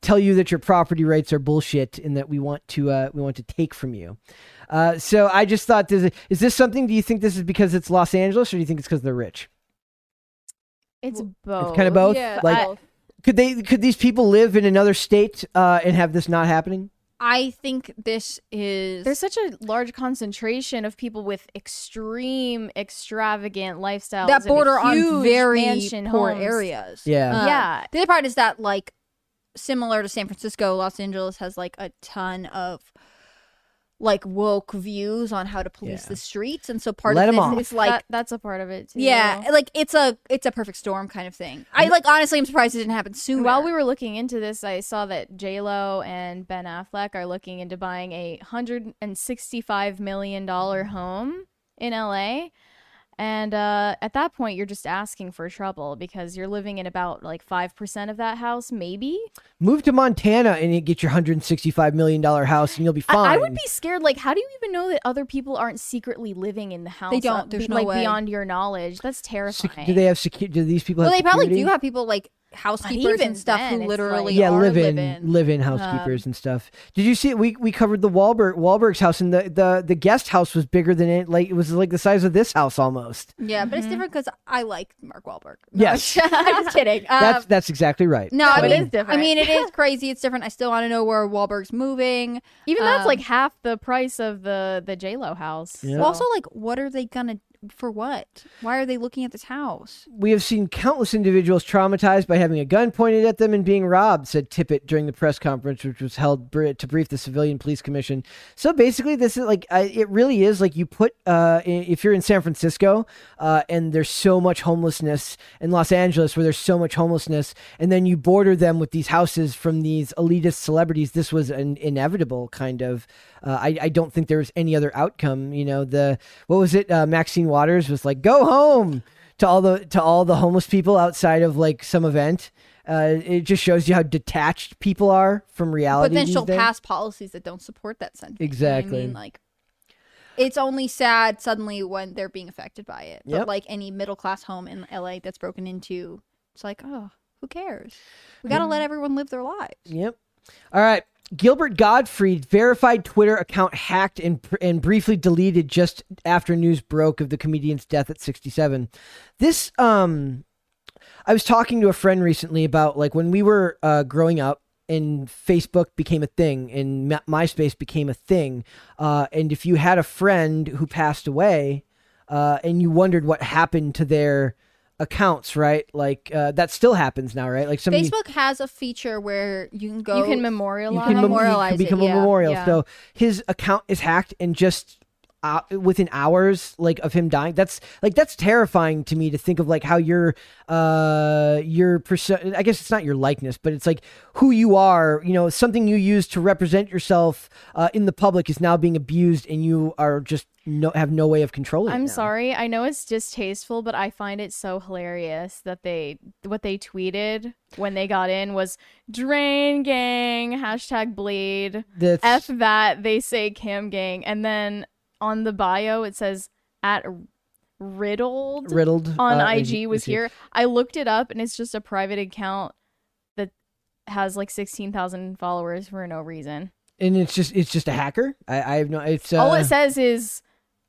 tell you that your property rights are bullshit and that we want to uh, we want to take from you. Uh, so I just thought, this, is this something? Do you think this is because it's Los Angeles, or do you think it's because they're rich? It's both. It's kind of both. yeah, like, I- could they? Could these people live in another state uh, and have this not happening? I think this is There's such a large concentration of people with extreme, extravagant lifestyles that border on huge very mansion poor homes. areas. Yeah. Uh, Yeah. The other part is that like similar to San Francisco, Los Angeles has like a ton of like woke views on how to police Yeah. the streets, and so part Let of 'em this off. is like That- that's a part of it too. yeah, like it's a it's a perfect storm kind of thing. I like honestly, I'm surprised it didn't happen sooner. While we were looking into this, I saw that J Lo and Ben Affleck are looking into buying a hundred and sixty-five million dollar home in LA. And uh, at that point, you're just asking for trouble because you're living in about like five percent of that house, maybe. Move to Montana and you get your hundred and sixty-five million dollar house, and you'll be fine. I would be scared. Like, how do you even know that other people aren't secretly living in the house? They don't. uh, There's be- no like way. beyond your knowledge. That's Sec- terrifying. do they have security? Do these people well, have they probably security? do have people like housekeepers even and stuff then, who it's literally yeah, are live in, live-in. live in Um, housekeepers and stuff. Did you see it? We we covered the Wahlberg Wahlberg's house, and the, the the guest house was bigger than it. Like it was like the size of this house almost. Yeah, but it's Mm-hmm. different because I like Mark Wahlberg. No, Yes. <laughs> I'm just kidding. Um, That's that's exactly right. no, I mean, is different. I mean, it is <laughs> crazy. It's different. I still want to know where Wahlberg's moving. Even that's Um, like half the price of the the J Lo house. Yeah. Well, also, like, what are they gonna for? What? Why are they looking at this house? We have seen countless individuals traumatized by having a gun pointed at them and being robbed, said Tippett during the press conference, which was held to brief the Civilian Police Commission. So basically, this is like, I, it really is like you put, uh, if you're in San Francisco uh, and there's so much homelessness in Los Angeles where there's so much homelessness, and then you border them with these houses from these elitist celebrities, this was an inevitable kind of. Uh, I, I don't think there was any other outcome. You know, the, what was it? Uh, Maxine Waters was like, go home to all the to all the homeless people outside of like some event. Uh, it just shows you how detached people are from reality. But then she'll days. pass policies that don't support that sentiment. You know Exactly. I mean, like, it's only sad suddenly when they're being affected by it. Yep. But like any middle class home in LA that's broken into, it's like, oh, who cares? We gotta let everyone live their lives. Yep. All right. Gilbert Gottfried verified Twitter account hacked and, and briefly deleted just after news broke of the comedian's death at 67. This um I was talking to a friend recently about like when we were uh, growing up and Facebook became a thing and MySpace became a thing. Uh, and if you had a friend who passed away uh, and you wondered what happened to their accounts, right? Like uh, that still happens now, right? Like somebody Facebook has a feature where you can go. you can you memorialize. can mem- you memorialize can it, become a yeah, memorial. yeah. So his account is hacked and just uh, within hours like of him dying that's like that's terrifying to me to think of like how your uh your perso- i guess it's not your likeness but it's like who you are you know something you use to represent yourself uh, in the public is now being abused and you are just no have no way of controlling I'm now. sorry. I know it's distasteful, but I find it so hilarious that they what they tweeted when they got in was drain gang hashtag bleed That's- f that they say cam gang and then on the bio it says at riddled riddled on uh, IG is- was is here. I looked it up and it's just a private account that has like 16,000 followers for no reason. and it's just it's just a hacker i, I have no it's uh, All it says is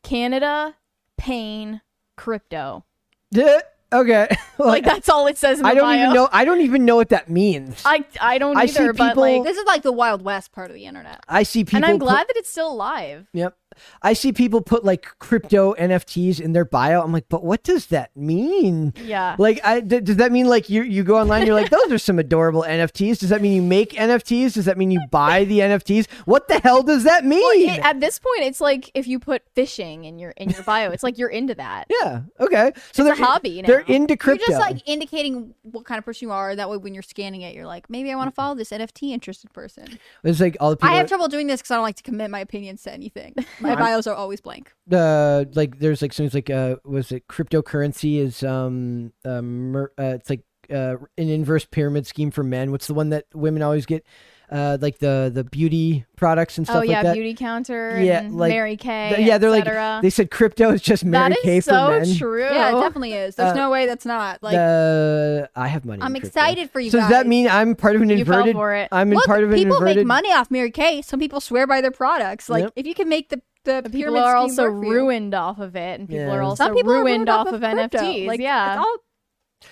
Canada, pain, crypto. yeah, <laughs> okay <laughs> Like that's all it says in the i don't bio. even know i don't even know what that means I I don't I see either, but people- like This is like the Wild West part of the internet. i see people and I'm put- glad that it's still alive. Yep. I see people put like crypto NFTs in their bio. I'm like, but what does that mean? Yeah. Like, I, d- does that mean like you you go online? You're like, those are some adorable NFTs. Does that mean you make NFTs? Does that mean you buy the NFTs? What the hell does that mean? Well, it- at this point, it's like if you put fishing in your in your bio, it's like you're into that. <laughs> yeah. Okay. So It's they're hobby They're into crypto. You're just like indicating what kind of person you are. That way, when you're scanning it, you're like, maybe I want to follow this NFT interested person. it's like all the people. I have trouble doing this because I don't like to commit my opinions to anything. <laughs> My bios are always blank. uh like there's like something like uh was it cryptocurrency is um um mer- uh, it's like uh an inverse pyramid scheme for men what's the one that women always get uh like the the beauty products and stuff oh like yeah, that beauty counter. Yeah, and like- Mary Kay. Th- yeah they're like they said crypto is just Mary that Kay is for so men true. Yeah, it definitely is. There's Uh, no way that's not like. uh, I have money. I'm excited for you So does that mean I'm part of an inverted? You fell for it. I'm in Look, part of an people inverted. make money off Mary Kay. Some people swear by their products. Like Yep. if you can make the the But people are also work for you. ruined off of it, and people Yeah. are also Some people are ruined off of, crypto. NFTs. Like, yeah, it's all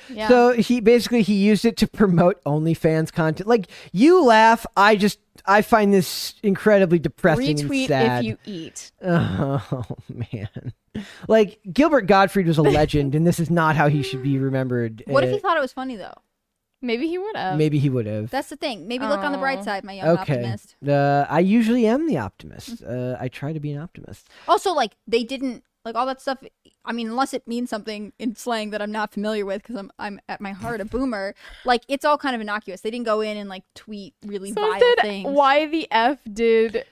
yeah. So he basically he used it to promote OnlyFans content. Like you laugh, I just I find this incredibly depressing and retweet sad. if you eat. <laughs> Oh man, like Gilbert Gottfried was a legend, and this is not how he should be remembered. What if Uh, he thought it was funny though? Maybe he would have. maybe he would have. That's the thing. Maybe look on the Aw. bright side, my young Okay. optimist. Uh, I usually am the optimist. Uh, I try to be an optimist. Also, like they didn't like all that stuff. I mean, unless it means something in slang that I'm not familiar with, because I'm I'm at my heart a <laughs> boomer. Like it's all kind of innocuous. They didn't go in and like tweet really So vile did things. why the f did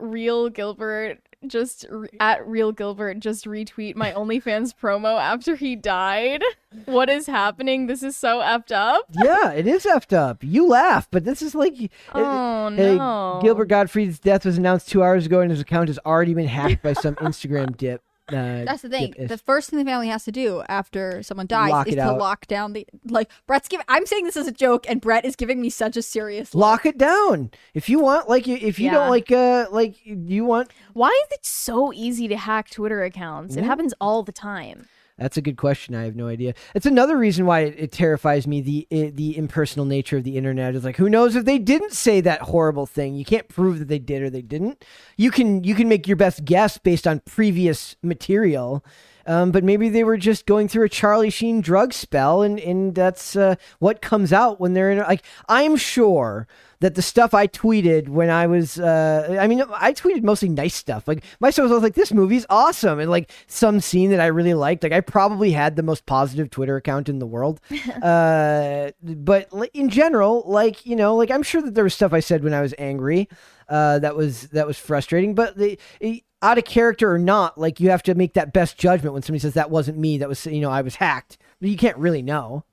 real Gilbert just re- at real Gilbert just retweet my OnlyFans promo after he died? What is happening? This is so effed up. yeah, it is effed up. You laugh, but this is like. Uh, oh Hey, no, Gilbert Gottfried's death was announced two hours ago, and his account has already been hacked by some Instagram dip. Uh, That's the thing. dip- The first thing the family has to do after someone dies Lock is to out. lock down the like. Brett's giving. I'm saying this as a joke, and Brett is giving me such a serious. look. lock it down if you want. Like, if you Yeah. don't like, uh, like you want. Why is it so easy to hack Twitter accounts? It happens all the time. That's a good question. I have no idea. It's another reason why it, it terrifies me. The i the impersonal nature of the internet is like, who knows if they didn't say that horrible thing? You can't prove that they did or they didn't. You can you can make your best guess based on previous material. Um, but maybe they were just going through a Charlie Sheen drug spell, and and that's uh, what comes out when they're in. Like I'm sure that the stuff I tweeted when I was, uh, I mean, I tweeted mostly nice stuff. Like my stuff was like, "This movie's awesome," and like some scene that I really liked. Like I probably had the most positive Twitter account in the world. <laughs> uh, but in general, like you know, like I'm sure that there was stuff I said when I was angry. Uh, that was that was frustrating, but the. It, out of character or not, like you have to make that best judgment when somebody says that wasn't me, that was you know I was hacked. But you can't really know.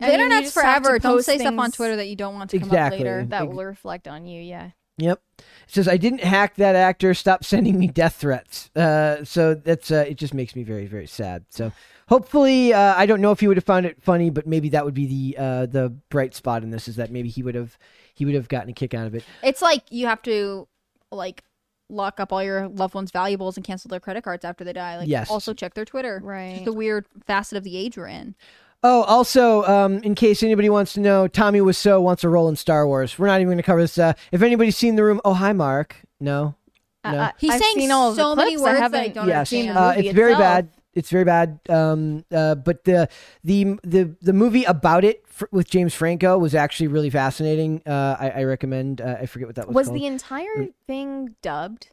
The I mean, internet's just have to forever. Don't post say stuff on Twitter that you don't want to come Exactly. up later. That will reflect on you. Yeah. Yep. It says I didn't hack that actor. Stop sending me death threats. Uh, so that's uh, it. Just makes me very very sad. So hopefully, uh, I don't know if he would have found it funny, but maybe that would be the uh, the bright spot in this is that maybe he would have he would have gotten a kick out of it. It's like you have to like lock up all your loved ones' valuables and cancel their credit cards after they die. Like Yes. also check their Twitter. Right. Just a weird facet of the age we're in. Oh, also, um, in case anybody wants to know, Tommy Wiseau wants a role in Star Wars. We're not even going to cover this. Uh, if anybody's seen the room, oh hi, Mark. No, Uh, No. uh, He's I've saying seen all of the so many words I that I haven't don't yes, seen the uh, movie it's very bad. It's very bad. Um, uh, but the the the the movie about it fr- with James Franco was actually really fascinating. Uh, I, I recommend. Uh, I forget what that was. Was called. the entire thing dubbed?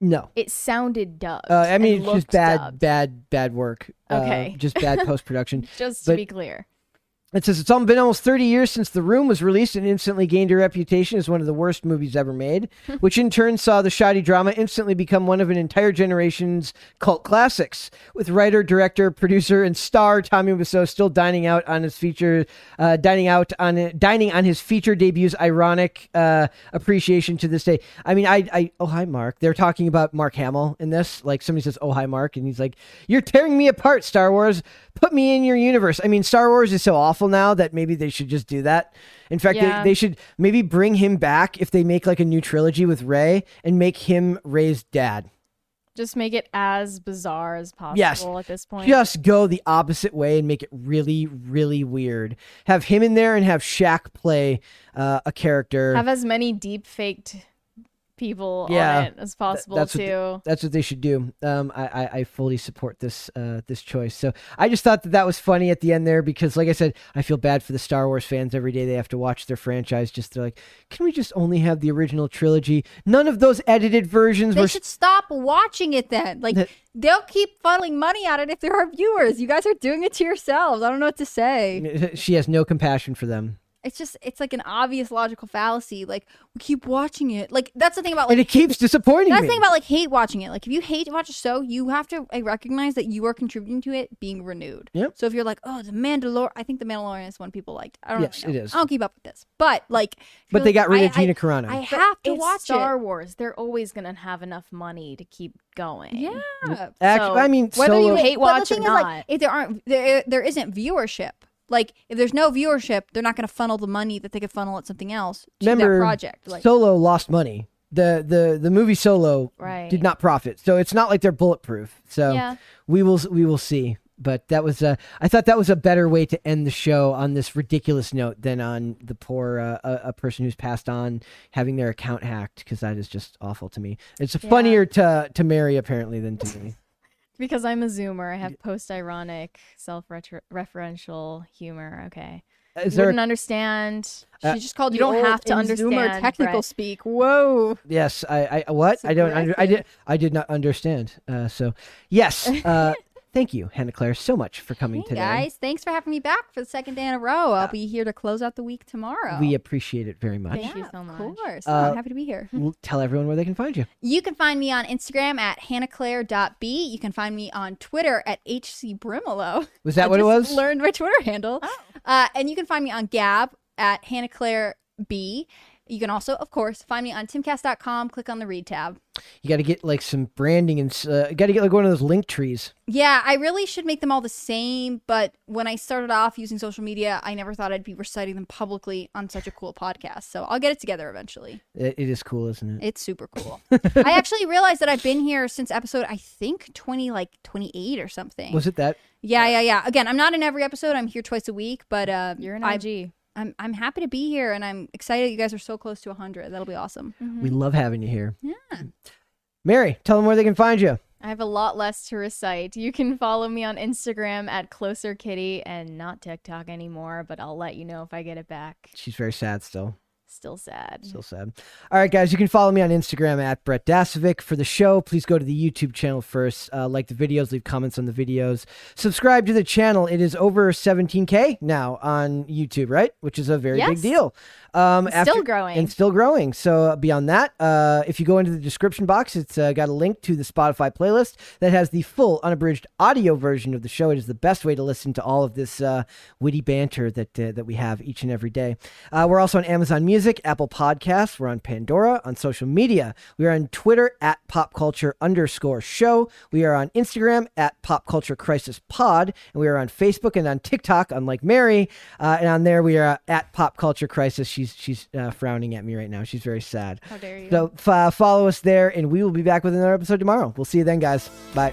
No? It sounded dubbed. Uh, I mean, it's just bad, dubbed. bad, bad work. Okay. uh, just bad <laughs> post production. Just to but- be clear. It says it's been almost 30 years since The Room was released and instantly gained a reputation as one of the worst movies ever made, <laughs> which in turn saw the shoddy drama instantly become one of an entire generation's cult classics. With writer, director, producer, and star Tommy Wiseau still dining out on his feature, uh, dining out on dining on his feature debut's ironic uh, appreciation to this day. I mean, I, I, oh hi Mark. They're talking about Mark Hamill in this. Like somebody says, oh hi Mark, and he's like, you're tearing me apart, Star Wars. Put me in your universe. I mean, Star Wars is so awful now that maybe they should just do that. In fact, Yeah. they, they should maybe bring him back if they make like a new trilogy with Rey and make him Rey's dad. Just make it as bizarre as possible Yes. at this point. Just go the opposite way and make it really, really weird. Have him in there and have Shaq play uh, a character. Have as many deep faked people Yeah. on it as possible that's what too. That's what they should do. Um, I, I, I fully support this uh, this choice. So I just thought that that was funny at the end there because, like I said, I feel bad for the Star Wars fans every day they have to watch their franchise. Just they're like, can we just only have the original trilogy? None of those edited versions They were. should stop watching it then. Like That- they'll keep funneling money at it if there are viewers. You guys are doing it to yourselves. I don't know what to say. <laughs> she has no compassion for them, It's just it's like an obvious logical fallacy. Like we keep watching it. Like that's the thing about like and it keeps disappointing that's me. the thing about like hate watching it. Like if you hate to watch a show, you have to uh, recognize that you are contributing to it being renewed. Yep. So if you're like, oh, the Mandalorian, I think the Mandalorian is one people liked. I don't Yes, really know. it is. I don't keep up with this, but like, but they like, got rid I- of Gina Carano. I have to watch Star it. Wars. They're always gonna have enough money to keep going. Yeah. Act- so I mean, whether Solo- you hate But the watch or thing is, like, not, if there aren't, there, there isn't viewership. Like, if there's no viewership, they're not going to funnel the money that they could funnel at something else to Remember, that project. Like, Solo lost money. The the the movie Solo Right. did not profit, so it's not like they're bulletproof. So Yeah. we will we will see. But that was uh, I thought that was a better way to end the show on this ridiculous note than on the poor uh, a, a person who's passed on having their account hacked because that is just awful to me. It's funnier to to Mary apparently than to me. Because I'm a zoomer. I have post-ironic, self-referential humor. Okay. Is You there? wouldn't understand. Uh, She just called you you. don't have to understand, Zoomer technical Brett. speak. Whoa. yes, I. I what? I don't. Under, I did. I did not understand. Uh, so yes. Uh, <laughs> thank you, Hannah Claire, so much for coming Hey today. guys, thanks for having me back for the second day in a row. I'll be here to close out the week tomorrow. We appreciate it very much. Thank you so much. Of course. Uh, I'm happy to be here. L- Tell everyone where they can find you. You can find me on Instagram at hannahclaire.b. You can find me on Twitter at hcbrimelow. Was that I what it was? Learned my Twitter handle. Uh, and you can find me on Gab at hannahclaireb. You can also, of course, find me on timcast.com. Click on the read tab. You got to get like some branding and uh, got to get like one of those link trees. Yeah, I really should make them all the same, but when I started off using social media, I never thought I'd be reciting them publicly on such a cool podcast. So I'll get it together eventually. It, it is cool, isn't it? It's super cool. <laughs> I actually realized that I've been here since episode I think 20 like 28 or something. Was it that? Yeah, yeah, yeah. Again, I'm not in every episode. I'm here twice a week, but uh, You're an I- OG. I'm I'm happy to be here, and I'm excited. You guys are so close to 100. That'll be awesome. We mm-hmm. love having you here. Yeah. Mary, tell them where they can find you. I have a lot less to recite. You can follow me on Instagram at Closer Kitty and not TikTok anymore, but I'll let you know if I get it back. She's very sad still. Still sad. Still sad. All right, guys, you can follow me on Instagram at Brett Dasovic. For the show, please go to the YouTube channel first. Uh, like the videos, leave comments on the videos. Subscribe to the channel. It is over 17K now on YouTube, right? Which is a very big deal. Um, It's still growing. And still growing. So, uh, beyond that, uh, if you go into the description box, it's uh, got a link to the Spotify playlist that has the full unabridged audio version of the show. It is the best way to listen to all of this uh, witty banter that uh, that we have each and every day. Uh, we're also on Amazon Music, Apple Podcasts. We're on Pandora. On social media, we are on Twitter at Pop Culture underscore Show. We are on Instagram at Pop Culture Crisis Pod, and we are on Facebook and on TikTok, unlike Mary. Uh, and on there, we are at Pop Culture Crisis. She's she's uh, frowning at me right now. She's very sad. How dare you? So f- uh, follow us there, and we will be back with another episode tomorrow. We'll see you then, guys. Bye.